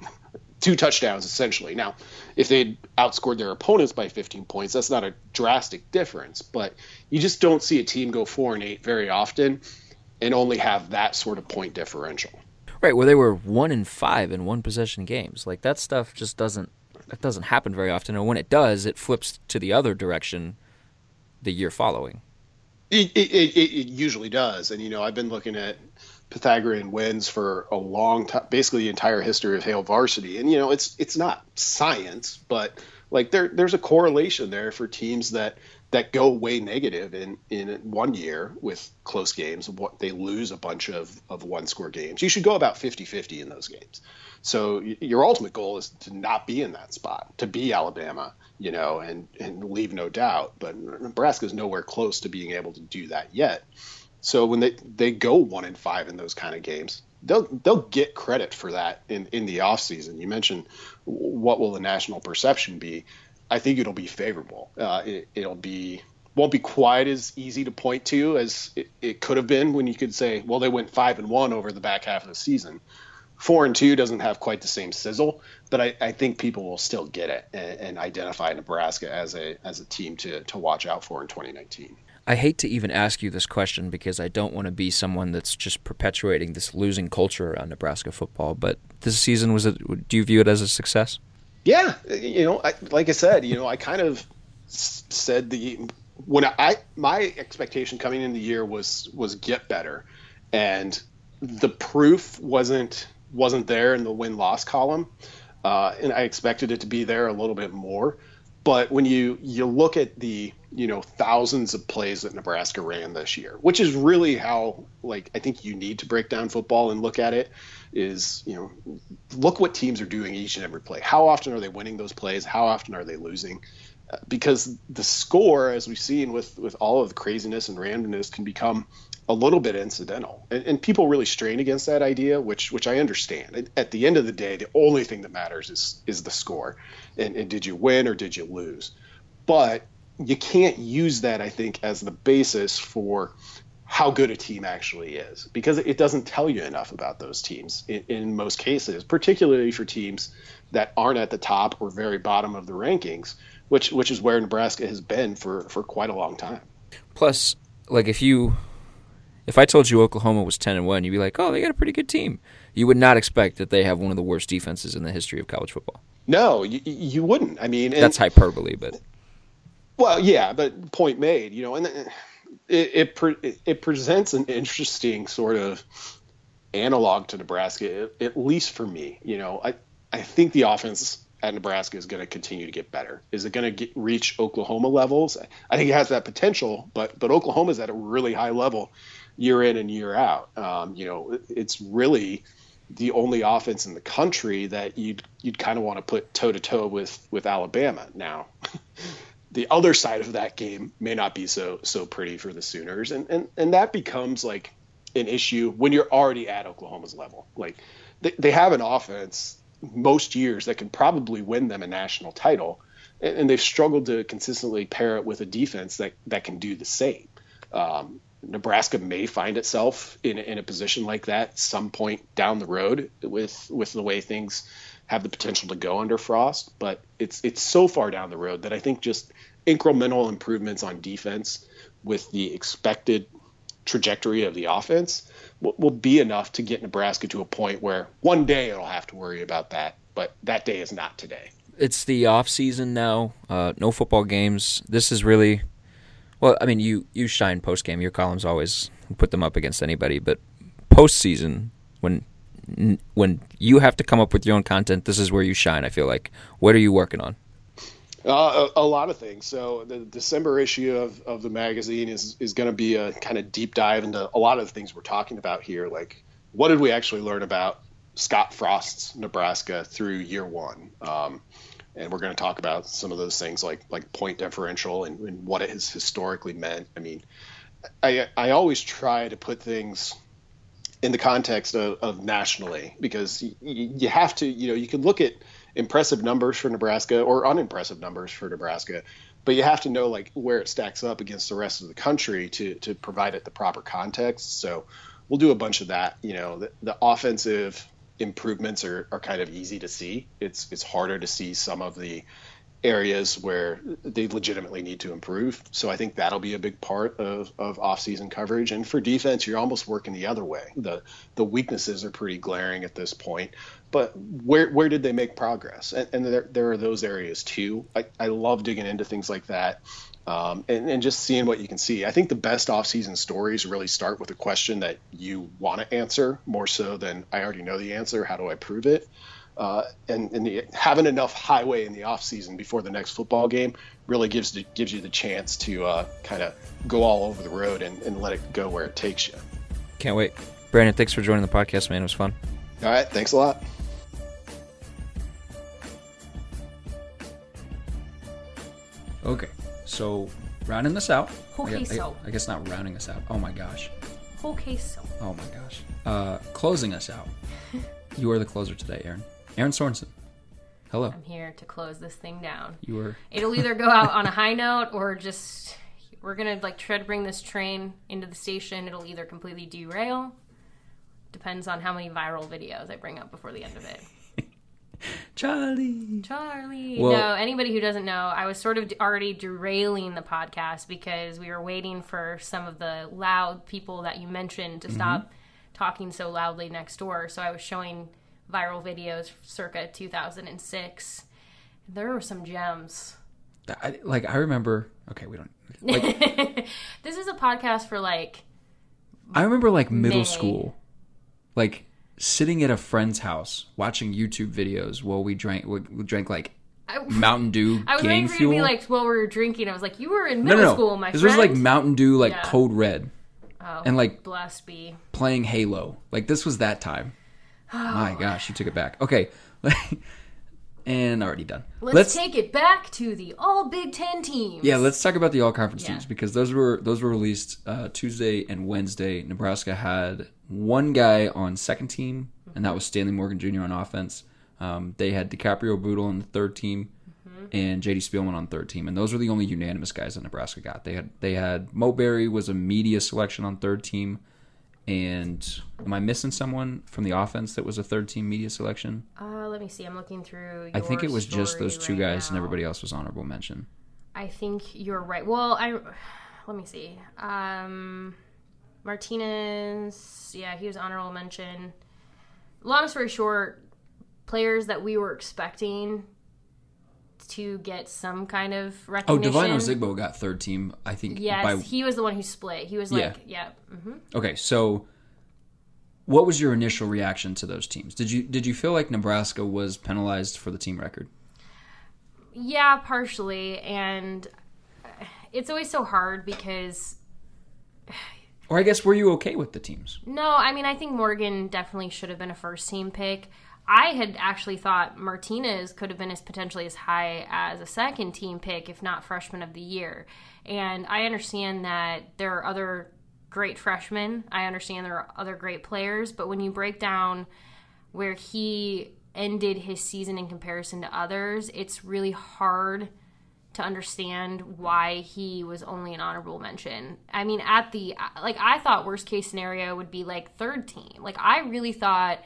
two touchdowns essentially. Now, if they'd outscored their opponents by 15 points, that's not a drastic difference, but you just don't see a team go 4 and 8 very often and only have that sort of point differential.
Right, where they were 1 and 5 in one possession games. Like that stuff just doesn't that doesn't happen very often and when it does, it flips to the other direction the year following.
It, it, it, it usually does. And you know, I've been looking at Pythagorean wins for a long time, basically the entire history of Hail Varsity. And you know, it's it's not science, but like there there's a correlation there for teams that that go way negative in in one year with close games. What they lose a bunch of of one score games. You should go about 50-50 in those games. So your ultimate goal is to not be in that spot, to be Alabama, you know, and and leave no doubt. But Nebraska is nowhere close to being able to do that yet. So when they they go one and five in those kind of games, they'll they'll get credit for that in in the off season. You mentioned what will the national perception be? I think it'll be favorable. Uh, it, it'll be won't be quite as easy to point to as it, it, could have been when you could say, well, they went five and one over the back half of the season. Four and two doesn't have quite the same sizzle, but I, I think people will still get it and, and, identify Nebraska as a as a team to to watch out for in 2019.
I hate to even ask you this question because I don't want to be someone that's just perpetuating this losing culture around Nebraska football. But this season was it? Do you view it as a success?
Yeah, you know, I, like I said, you know, I kind of said the when I my expectation coming in the year was was get better, and the proof wasn't wasn't there in the win loss column, uh, and I expected it to be there a little bit more. But when you you look at the you know thousands of plays that Nebraska ran this year, which is really how like I think you need to break down football and look at it is you know look what teams are doing each and every play. How often are they winning those plays? How often are they losing? Uh, because the score, as we've seen with with all of the craziness and randomness, can become a little bit incidental, and, and, people really strain against that idea, which which I understand. At the end of the day, the only thing that matters is is the score, and, and did you win or did you lose? But you can't use that, I think, as the basis for how good a team actually is, because it doesn't tell you enough about those teams in, in most cases, particularly for teams that aren't at the top or very bottom of the rankings which which is where Nebraska has been for for quite a long time.
Plus, like if you if I told you Oklahoma was ten and one, you'd be like, "Oh, they got a pretty good team." You would not expect that they have one of the worst defenses in the history of college football.
No, you, you wouldn't. I mean,
and, that's hyperbole, but
well, yeah, but point made. You know, and it it, it presents an interesting sort of analog to Nebraska, at least for me. You know, I I think the offense at Nebraska is going to continue to get better. Is it going to reach Oklahoma levels? I think it has that potential, but but Oklahoma's at a really high level year in and year out. Um, you know, it's really the only offense in the country that you'd you'd kind of want to put toe to toe with with Alabama. Now, the other side of that game may not be so so pretty for the Sooners, and and and that becomes like an issue when you're already at Oklahoma's level. Like they, they have an offense most years that can probably win them a national title, and, and they've struggled to consistently pair it with a defense that that can do the same. Um, Nebraska may find itself in, in a position like that some point down the road with with the way things have the potential to go under Frost, but it's it's so far down the road that I think just incremental improvements on defense with the expected trajectory of the offense will, will be enough to get Nebraska to a point where one day it'll have to worry about that, but that day is not today.
It's the off season now. Uh, no football games. This is really well. I mean, you you shine post game. Your columns always put them up against anybody, but postseason when when you have to come up with your own content, this is where you shine. I feel like. What are you working on?
Uh, a, a, lot of things. So the December issue of, of the magazine is is going to be a kind of deep dive into a lot of the things we're talking about here. Like, what did we actually learn about Scott Frost's Nebraska through year one? Um, and we're going to talk about some of those things like like point differential and, and what it has historically meant. I mean, I I always try to put things in the context of, of nationally because you, you have to you know you can look at impressive numbers for Nebraska or unimpressive numbers for Nebraska, but you have to know like where it stacks up against the rest of the country to to provide it the proper context. So we'll do a bunch of that. You know, the, the offensive improvements are, are kind of easy to see. It's it's harder to see some of the areas where they legitimately need to improve. So I think that'll be a big part of, of off-season coverage. And for defense, you're almost working the other way. The the weaknesses are pretty glaring at this point. But where where did they make progress? And, and there, there are those areas too. I, I love digging into things like that. Um, and, and, just seeing what you can see. I think the best off-season stories really start with a question that you want to answer more so than I already know the answer. How do I prove it? Uh, and, and the, having enough highway in the off season before the next football game really gives the, gives you the chance to uh, kind of go all over the road and, and let it go where it takes you.
Can't wait, Brandon. Thanks for joining the podcast, man. It was fun.
All right, thanks a lot.
Okay, so rounding this out.
Okay,
I guess,
so.
I, I guess not rounding us out. Oh my gosh.
Okay, so.
Oh my gosh. Uh, closing us out. you are the closer today, Erin. Erin Sorensen. Hello.
I'm here to close this thing down.
You were.
It'll either go out on a high note or just we're gonna like try to bring this train into the station. It'll either completely derail. Depends on how many viral videos I bring up before the end of it.
Charlie.
Charlie.
Well-
no, anybody who doesn't know, I was sort of already derailing the podcast because we were waiting for some of the loud people that you mentioned
Mm-hmm.
to stop talking so loudly next door. So I was showing viral videos circa 2006. There were some gems.
I, like I remember. Okay, we don't. Like
This is a podcast for like
I remember like middle
May.
school, like sitting at a friend's house watching YouTube videos while we drank we, drank like Mountain Dew
I was
gang
waiting for you
fuel.
to be like, "Well, we were drinking." I was like, "You were in middle
no, no.
school, my
this
friend."
was like Mountain Dew, like
Yeah.
Code Red,
oh,
and like
blessed be.
playing Halo. Like this was that time.
Oh.
My gosh, you took it back. Okay, and already done.
Let's, take it back to the all Big Ten teams.
Yeah, let's talk about the all conference
Yeah.
teams because those were those were released uh, Tuesday and Wednesday. Nebraska had one guy on second team, and that was Stanley Morgan Jr. on offense. Um, they had DiCaprio Bootle on the third team, and JD Spielman on third team, and those were the only unanimous guys that Nebraska got. They had they had Mo Barry was a media selection on third team, and am I missing someone from the offense that was a third team media selection?
Uh, let me see. I'm looking through.
I think it was just those two
right
guys, and everybody else was honorable mention.
I think you're right. Well, I let me see. Um, Martinez, yeah, he was honorable mention. Long story short, players that we were expecting to get some kind of recognition.
Oh,
recognition.
Devine Ozigbo got third team. I think.
Yes,
by,
he was the one who split. He was like, yeah, hmm
Okay, so what was your initial reaction to those teams? Did you did you feel like Nebraska was penalized for the team record?
yeah, partially, and it's always so hard because
Or I guess were you okay with the teams?
No, I mean, I think Morgan definitely should have been a first team pick. I had actually thought Martinez could have been as potentially as high as a second team pick, if not freshman of the year. And I understand that there are other great freshmen. I understand there are other great players, but when you break down where he ended his season in comparison to others, it's really hard to understand why he was only an honorable mention. I mean, at the like, I thought worst case scenario would be like third team. Like, I really thought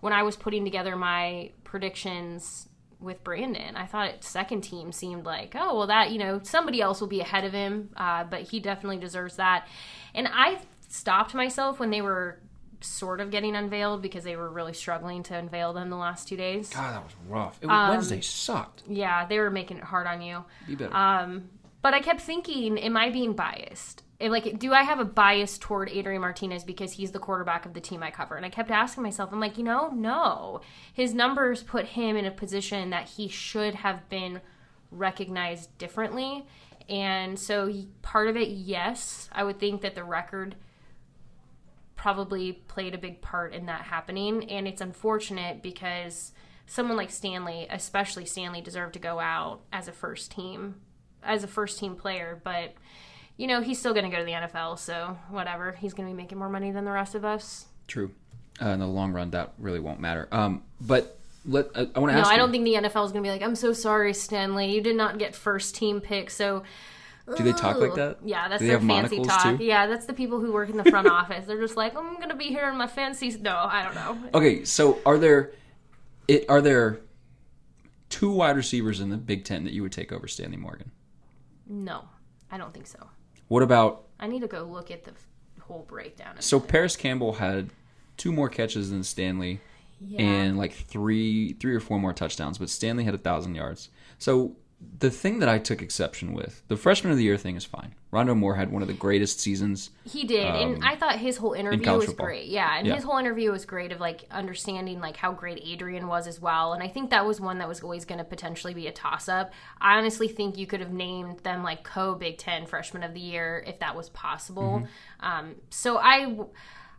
when I was putting together my predictions with Brandon, I thought second team seemed like, oh, well, that, you know, somebody else will be ahead of him, uh, but he definitely deserves that. And I stopped myself when they were sort of getting unveiled because they were really struggling to unveil them the last two days.
God, that was rough. It,
Um,
Wednesday sucked.
Yeah, they were making it hard on you.
Be better.
Um, but I kept thinking, am I being biased? Like, do I have a bias toward Adrian Martinez because he's the quarterback of the team I cover? And I kept asking myself, I'm like, you know, no. His numbers put him in a position that he should have been recognized differently. And so, he- part of it, yes, I would think that the record probably played a big part in that happening. And it's unfortunate because someone like Stanley, especially Stanley, deserved to go out as a first team, as a first team player. But, you know, he's still going to go to the NFL. So, whatever. He's going to be making more money than the rest of us.
True. Uh, in the long run, that really won't matter. Um, but let uh, I want to
No,
ask.
No,
I
don't think the NFL is going to be like, I'm so sorry, Stanley. You did not get first team pick. So,
Do they talk like that?
Yeah, that's their fancy talk.
too?
Yeah, that's the people who work in the front office. They're just like, I'm going to be here in my fancy. No, I don't know.
Okay, so are there it are there two wide receivers in the Big Ten that you would take over Stanley Morgan?
No, I don't think so.
What about
I need to go look at the whole breakdown.
so Parris Campbell had two more catches than Stanley
yeah.
and like three three or four more touchdowns, but Stanley had a thousand yards. So the thing that I took exception with, the freshman of the year thing is fine. Rondale Moore had one of the greatest seasons.
he did, and I thought his whole interview
um, college
was
football.
great. Yeah, and
Yeah.
his whole interview was great of like understanding like how great Adrian was as well. And I think that was one that was always going to potentially be a toss up. I honestly think you could have named them like co Big Ten freshman of the year if that was possible.
Mm-hmm.
Um, so I.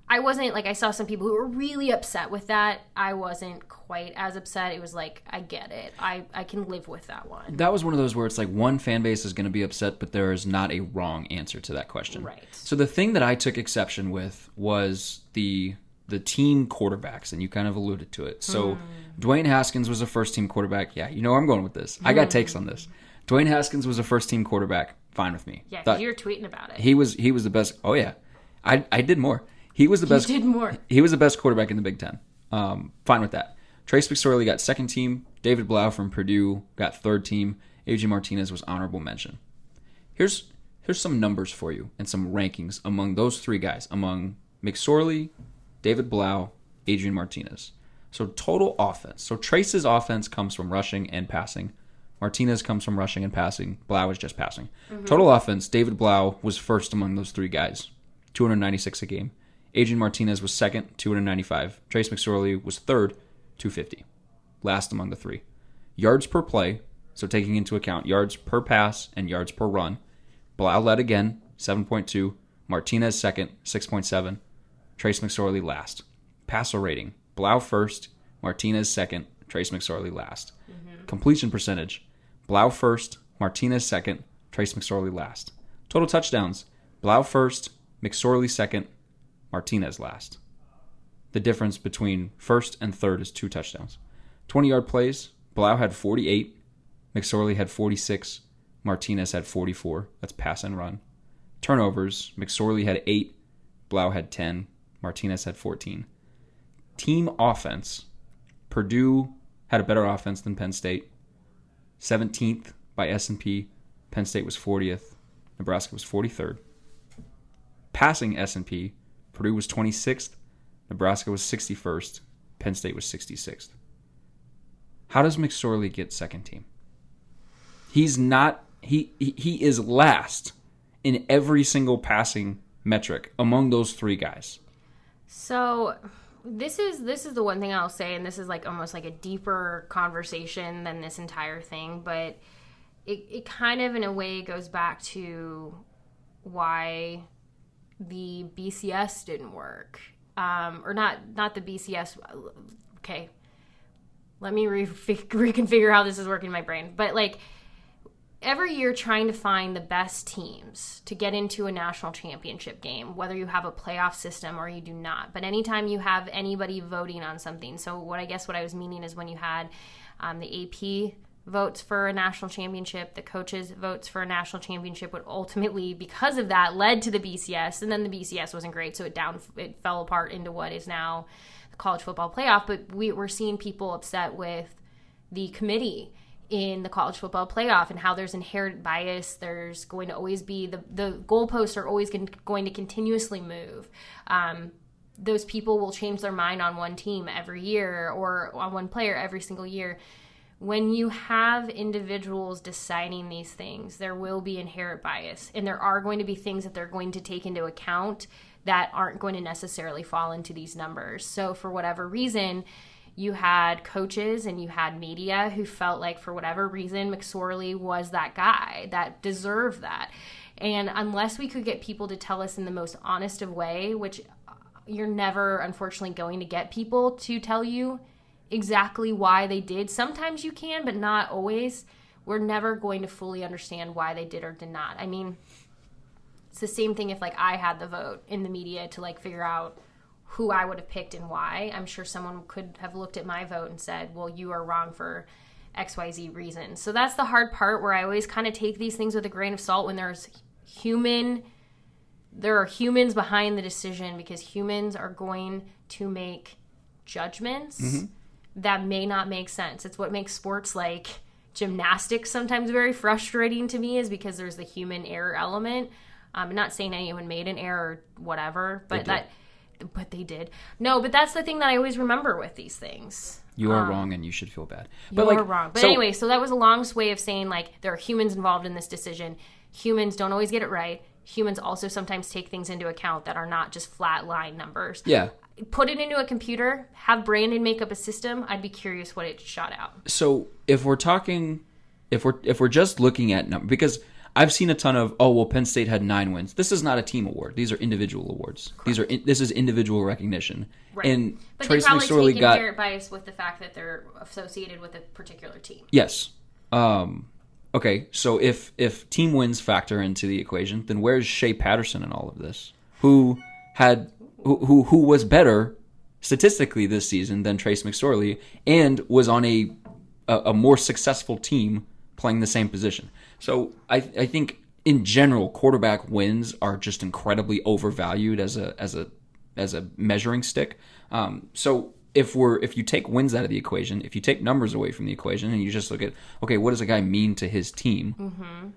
I wasn't like I saw some people who were really upset with that. I wasn't quite as upset. It was like I get it. I I can live with that one.
That was one of those where it's like one fan base is going to be upset, but there is not a wrong answer to that question.
Right.
So the thing that I took exception with was the the team quarterbacks, and you kind of alluded to it. So
Hmm.
Dwayne Haskins was a first team quarterback. Yeah, you know where I'm going with this. I got takes on this. Dwayne Haskins was a first team quarterback. Fine with me.
Yeah,
Thought-
you were tweeting about it.
he was he was the best. Oh yeah, I I did more. He was the best.
did more.
He was the best quarterback in the Big Ten. Um, fine with that. Trace McSorley got second team. David Blough from Purdue got third team. AJ Martinez was honorable mention. Here's here's some numbers for you and some rankings among those three guys, among McSorley, David Blough, Adrian Martinez. So total offense. So Trace's offense comes from rushing and passing. Martinez comes from rushing and passing. Blough is just passing. Total offense, David Blough was first among those three guys, 296 a game. Adrian Martinez was second, 295. Trace McSorley was third, 250. Last among the three. Yards per play, so taking into account yards per pass and yards per run. Blough led again, 7.2. Martinez second, 6.7. Trace McSorley last. Passer rating, Blough first, Martinez second, Trace McSorley last. Mm-hmm. Completion percentage, Blough first, Martinez second, Trace McSorley last. Total touchdowns, Blough first, McSorley second, Martinez last. The difference between first and third is two touchdowns. 20 yard plays, Blough had 48, McSorley had 46, Martinez had 44. That's pass and run. Turnovers, McSorley had 8, Blough had 10, Martinez had 14. Team offense, Purdue had a better offense than Penn State. 17th by S&P, Penn State was 40th, Nebraska was 43rd. Passing S&P, Purdue was 26th, Nebraska was 61st, Penn State was 66th. How does McSorley get second team? He's not he he- is last in every single passing metric among those three guys.
So this is this is the one thing I'll say, and this is like almost like a deeper conversation than this entire thing, but it, it kind of in a way goes back to why the BCS didn't work. Um, or not not the BCS okay. Let me re- reconfigure how this is working in my brain. But like every year trying to find the best teams to get into a national championship game, whether you have a playoff system or you do not. But anytime you have anybody voting on something, so what I guess what I was meaning is when you had um, the AP votes for a national championship, the coaches votes for a national championship would ultimately, because of that, led to the BCS, and then the BCS wasn't great, so it down it fell apart into what is now the college football playoff. But we, we're seeing people upset with the committee in the college football playoff and how there's inherent bias. There's going to always be the the goalposts are always going to continuously move. Um, those people will change their mind on one team every year or on one player every single year. When you have individuals deciding these things, there will be inherent bias, and there are going to be things that they're going to take into account that aren't going to necessarily fall into these numbers. So, for whatever reason, you had coaches and you had media who felt like for whatever reason McSorley was that guy that deserved that. And unless we could get people to tell us in the most honest of way, which you're never unfortunately going to get people to tell you exactly why they did. Sometimes you can, but not always. We're never going to fully understand why they did or did not. I mean, it's the same thing if like I had the vote in the media to like figure out who I would have picked and why. I'm sure someone could have looked at my vote and said, "Well, you are wrong for XYZ reason." So that's the hard part where I always kind of take these things with a grain of salt when there's human there are humans behind the decision because humans are going to make judgments mm-hmm. That may not make sense. It's what makes sports like gymnastics sometimes very frustrating to me is because there's the human error element. I'm not saying anyone made an error or whatever, but that but they did. No, but that's the thing that I always remember with these things.
You are um, wrong and you should feel bad.
But
But
You're wrong. But
so-
anyway, so that was a long way of saying like there are humans involved in this decision. Humans don't always get it right. Humans also sometimes take things into account that are not just flat line numbers.
Yeah.
Put it into a computer, have Brandon make up a system. I'd be curious what it shot out.
so if we're talking if we're if we're just looking at number because I've seen a ton of oh well Penn State had 9 wins. This is not a team award. These are individual awards. These are in, this is individual recognition. Right. And
But
Trace
they probably
McSorley
take
got
inherent bias with the fact that they're associated with a particular team.
Yes. Um, okay, so if if team wins factor into the equation, then where's Shea Patterson in all of this? Who had who who, who was better statistically this season than Trace McSorley and was on a, a a more successful team playing the same position. So I I think in general quarterback wins are just incredibly overvalued as a as a as a measuring stick. Um, so if we're if you take wins out of the equation, if you take numbers away from the equation, and you just look at okay, what does a guy mean to his team?
Mm-hmm.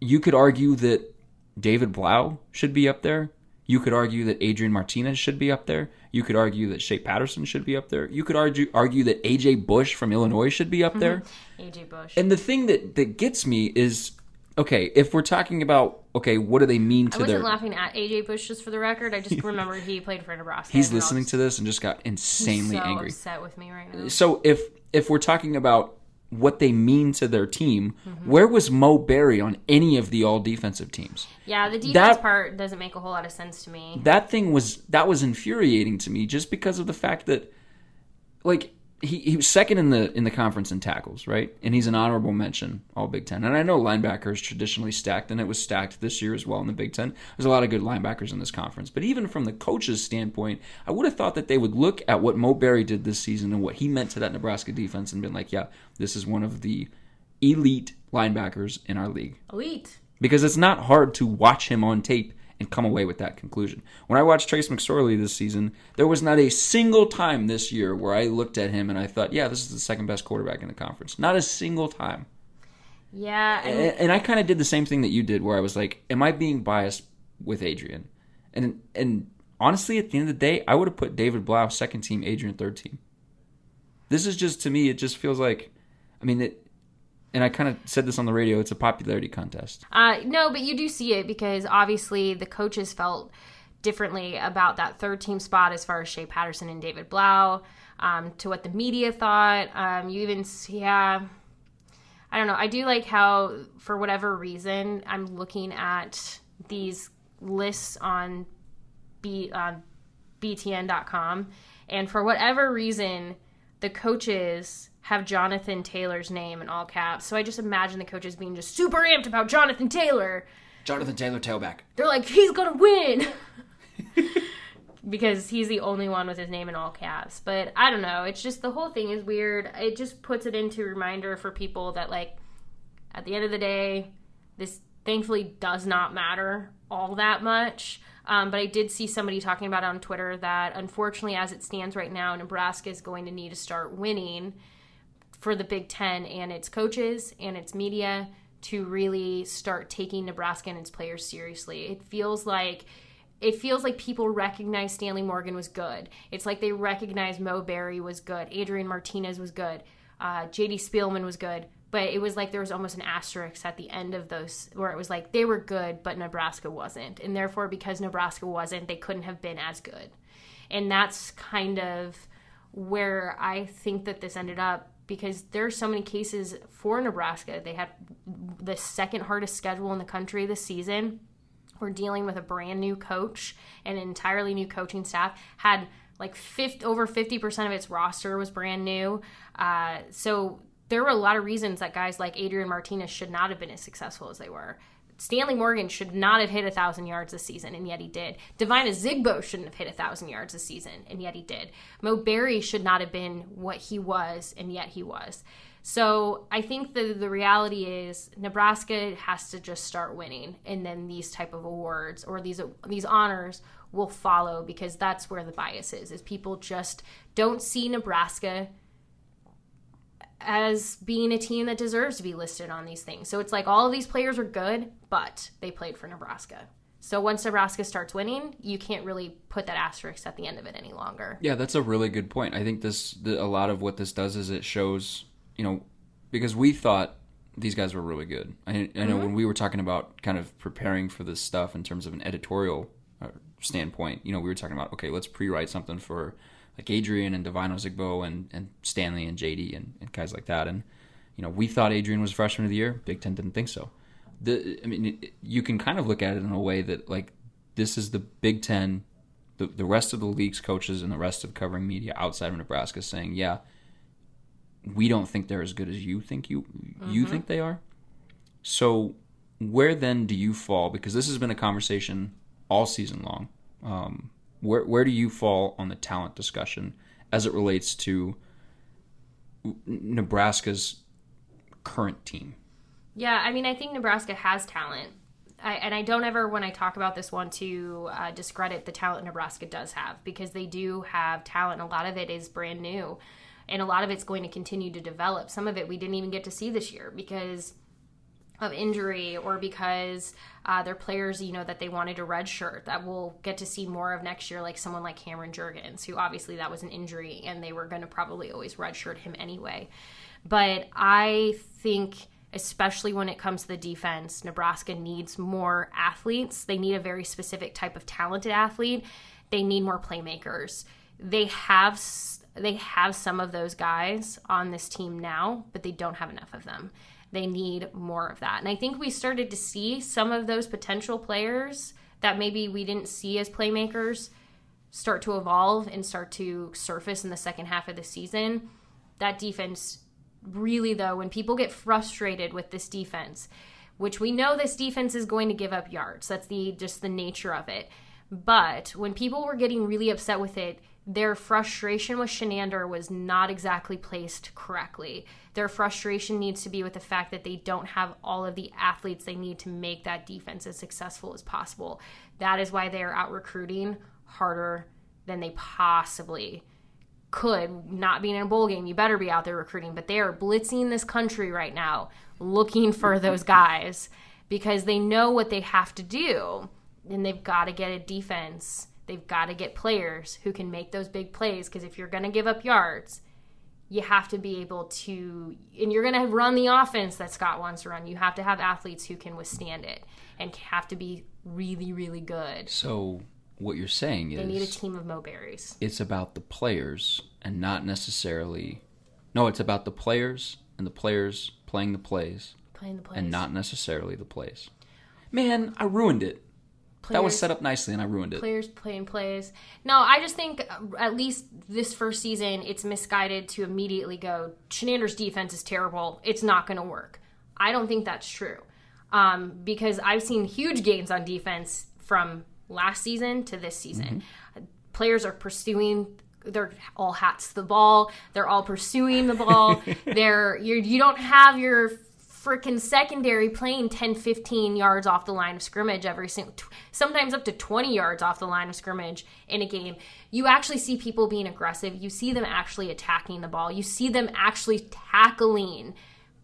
You could argue that David Blough should be up there. You could argue that Adrian Martinez should be up there. You could argue that Shea Patterson should be up there. You could argue argue that AJ Bush from Illinois should be up there. Mm-hmm.
AJ Bush.
And the thing that that gets me is okay, if we're talking about okay, what do they mean to I
wasn't
their
laughing at AJ Bush just for the record. I just remember he played for Nebraska.
He's listening
was
to this and just got insanely
so
angry.
upset with me right now.
So if if we're talking about what they mean to their team,
Mm-hmm.
where was Mo Barry on any of the all defensive teams?
Yeah, the defense
That-
part doesn't make a whole lot of sense to me.
That thing was that was infuriating to me just because of the fact that like he, he was second in the in the conference in tackles, right? And he's an honorable mention all Big Ten. And I know linebackers traditionally stacked, and it was stacked this year as well in the Big Ten. There's a lot of good linebackers in this conference. But even from the coach's standpoint, I would have thought that they would look at what Mo Barry did this season and what he meant to that Nebraska defense and been like, yeah, this is one of the elite linebackers in our league
Elite.
because it's not hard to watch him on tape and come away with that conclusion. When I watched Trace McSorley this season, there was not a single time this year where I looked at him and I thought, yeah, this is the second best quarterback in the conference. Not a single time.
Yeah, and
And, and I kind of did the same thing that you did where I was like, am I being biased with Adrian? And and honestly, at the end of the day, I would have put David Blough second team, Adrian third team. This is just to me, it just feels like, I mean, it, and I kind of said this on the radio. It's a popularity contest.
Uh, no, but you do see it because obviously the coaches felt differently about that third team spot as far as Shea Patterson and David Blough, um, to what the media thought. Um, you even see, yeah, I don't know. I do like how, for whatever reason, I'm looking at these lists on B, on BTN.com, and for whatever reason, the coaches have Jonathan Taylor's name in all caps. So I just imagine the coaches being just super amped about Jonathan Taylor.
Jonathan Taylor tailback.
They're like, he's gonna win. because he's the only one with his name in all caps. But I don't know. It's just the whole thing is weird. It just puts it into reminder for people that like at the end of the day, this thankfully does not matter all that much. Um, but I did see somebody talking about it on Twitter that unfortunately, as it stands right now, Nebraska is going to need to start winning for the Big Ten and its coaches and its media to really start taking Nebraska and its players seriously. It feels like it feels like people recognize Stanley Morgan was good. It's like they recognize Mo Barry was good, Adrian Martinez was good, uh, JD Spielman was good. But it was like there was almost an asterisk at the end of those where it was like they were good, but Nebraska wasn't. And therefore, because Nebraska wasn't, they couldn't have been as good. And that's kind of where I think that this ended up because there are so many cases for Nebraska. They had the second hardest schedule in the country this season. We're dealing with a brand new coach and an entirely new coaching staff. Had like 50, over 50% of its roster was brand new. Uh, so there were a lot of reasons that guys like Adrian Martinez should not have been as successful as they were. Stanley Morgan should not have hit a thousand yards this season, and yet he did. Devine Ozigbo shouldn't have hit a thousand yards this season, and yet he did. Mo Barry should not have been what he was, and yet he was. So I think the the reality is Nebraska has to just start winning, and then these type of awards or these these honors will follow because that's where the bias is. Is people just don't see Nebraska as being a team that deserves to be listed on these things. So it's like all of these players are good, but they played for Nebraska. So once Nebraska starts winning, you can't really put that asterisk at the end of it any longer.
Yeah, that's a really good point. I think this the, a lot of what this does is it shows, you know, because we thought these guys were really good. I, I know when we were talking about kind of preparing for this stuff in terms of an editorial uh, standpoint, you know, we were talking about okay, let's pre-write something for like Adrian and Devine Ozigbo and, and Stanley and JD and, and guys like that. And you know, we thought Adrian was freshman of the year. Big Ten didn't think so. The I mean, it, you can kind of look at it in a way that like this is the Big Ten, the the rest of the league's coaches and the rest of covering media outside of Nebraska saying, yeah, we don't think they're as good as you think you you think they are. So where then do you fall? Because this has been a conversation all season long. Um, where where do you fall on the talent discussion as it relates to Nebraska's current team?
Yeah, I mean, I think Nebraska has talent. I, and I don't ever, when I talk about this, want to uh, discredit the talent Nebraska does have because they do have talent. A lot of it is brand new, and a lot of it's going to continue to develop. Some of it we didn't even get to see this year because of injury or because uh, they're players, you know, that they wanted a red shirt that we'll get to see more of next year, like someone like Cameron Jurgens, who obviously that was an injury and they were going to probably always redshirt him anyway. But I think, especially when it comes to the defense, Nebraska needs more athletes. They need a very specific type of talented athlete. They need more playmakers. They have they have some of those guys on this team now, but they don't have enough of them. They need more of that. And I think we started to see some of those potential players that maybe we didn't see as playmakers start to evolve and start to surface in the second half of the season. That defense really though when people get frustrated with this defense, which we know this defense is going to give up yards. That's the just the nature of it. But when people were getting really upset with it, their frustration with Chinander was not exactly placed correctly. Their frustration needs to be with the fact that they don't have all of the athletes they need to make that defense as successful as possible. That is why they are out recruiting harder than they possibly could. Not being in a bowl game, you better be out there recruiting, but they are blitzing this country right now looking for those guys because they know what they have to do and they've got to get a defense They've got to get players who can make those big plays because if you're going to give up yards, you have to be able to, and you're going to run the offense that Scott wants to run. You have to have athletes who can withstand it and have to be really, really good.
So, what you're saying is
they need a team of Moberries.
It's about the players and not necessarily. No, it's about the players and the players playing the plays.
Playing the plays.
And not necessarily the plays. Man, I ruined it. Players, that was set up nicely, and I ruined it.
Players playing plays. No, I just think uh, at least this first season, it's misguided to immediately go. Chinander's defense is terrible. It's not going to work. I don't think that's true, um, because I've seen huge gains on defense from last season to this season. Mm-hmm. Players are pursuing they're all hats the ball. They're all pursuing the ball. they're you're, you don't have your freaking secondary playing 10 15 yards off the line of scrimmage every single sometimes up to 20 yards off the line of scrimmage in a game. You actually see people being aggressive. You see them actually attacking the ball. You see them actually tackling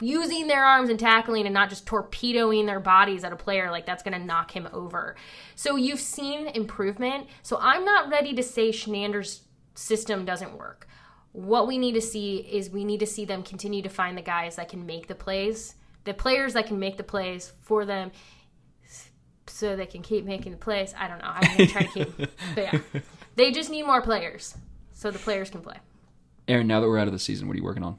using their arms and tackling and not just torpedoing their bodies at a player like that's going to knock him over. So you've seen improvement. So i'm not ready to say Chinander's system doesn't work. What we need to see is we need to see them continue to find the guys that can make the plays the players that can make the plays for them so they can keep making the plays. I don't know. I'm going to try to keep. but yeah. They just need more players so the players can play.
Erin, now that we're out of the season, what are you working on?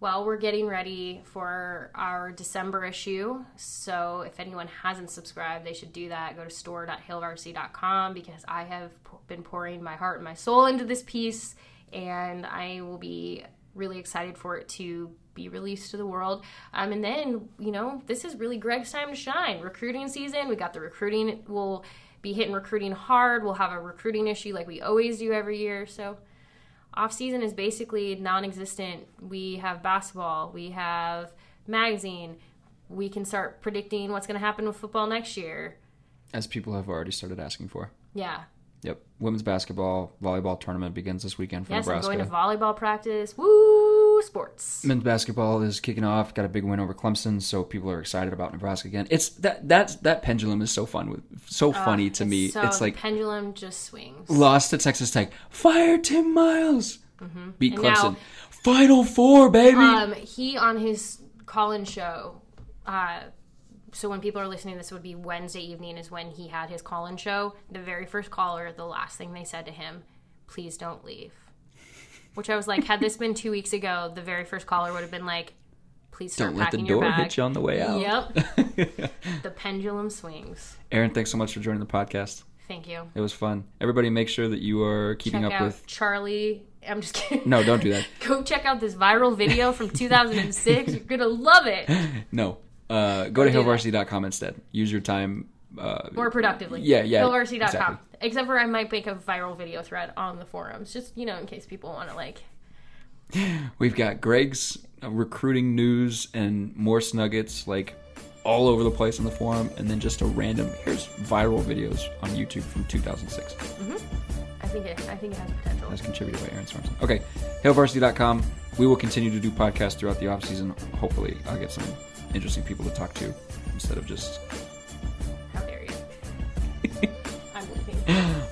Well, we're getting ready for our December issue. So if anyone hasn't subscribed, they should do that. Go to store.hailvarsity.com because I have been pouring my heart and my soul into this piece, and I will be really excited for it to be released to the world. Um, and then, you know, this is really Greg's time to shine. Recruiting season, we got the recruiting, we'll be hitting recruiting hard. We'll have a recruiting issue like we always do every year. So, off season is basically non existent. We have basketball, we have magazine, we can start predicting what's going to happen with football next year.
As people have already started asking for.
Yeah.
Yep. Women's basketball, volleyball tournament begins this weekend for
yes,
Nebraska.
I'm going to volleyball practice. Woo! Sports.
Men's basketball is kicking off. Got a big win over Clemson, so people are excited about Nebraska again. It's that that that pendulum is so fun with so uh, funny to
it's
me.
So,
it's like
pendulum just swings.
Lost to Texas Tech. Fire Tim Miles. Mm-hmm. Beat and Clemson. Now, Final four, baby.
Um, he on his call-in show. Uh, so when people are listening, this would be Wednesday evening is when he had his call-in show. The very first caller, the last thing they said to him, "Please don't leave." Which I was like, had this been two weeks ago, the very first caller would have been like, "Please start
don't let the door hit you on the way out.
Yep. the pendulum swings.
Erin, thanks so much for joining the podcast.
Thank you.
It was fun. Everybody, make sure that you are keeping
check
up
out
with
Charlie. I'm just kidding.
No, don't do that.
Go check out this viral video from 2006. You're gonna love it.
No, uh, go to hailvarsity.com instead. Use your time uh,
more productively.
Yeah, yeah.
Hailvarsity.com.
Exactly.
Except for I might make a viral video thread on the forums, just you know, in case people want to like.
We've got Greg's uh, recruiting news and Morse nuggets like all over the place on the forum, and then just a random here's viral videos on YouTube from 2006. Mm-hmm.
I think it. I think it has potential.
As contributed by Erin Sorensen. Okay, hailvarsity.com. We will continue to do podcasts throughout the off season. Hopefully, I'll get some interesting people to talk to instead of just.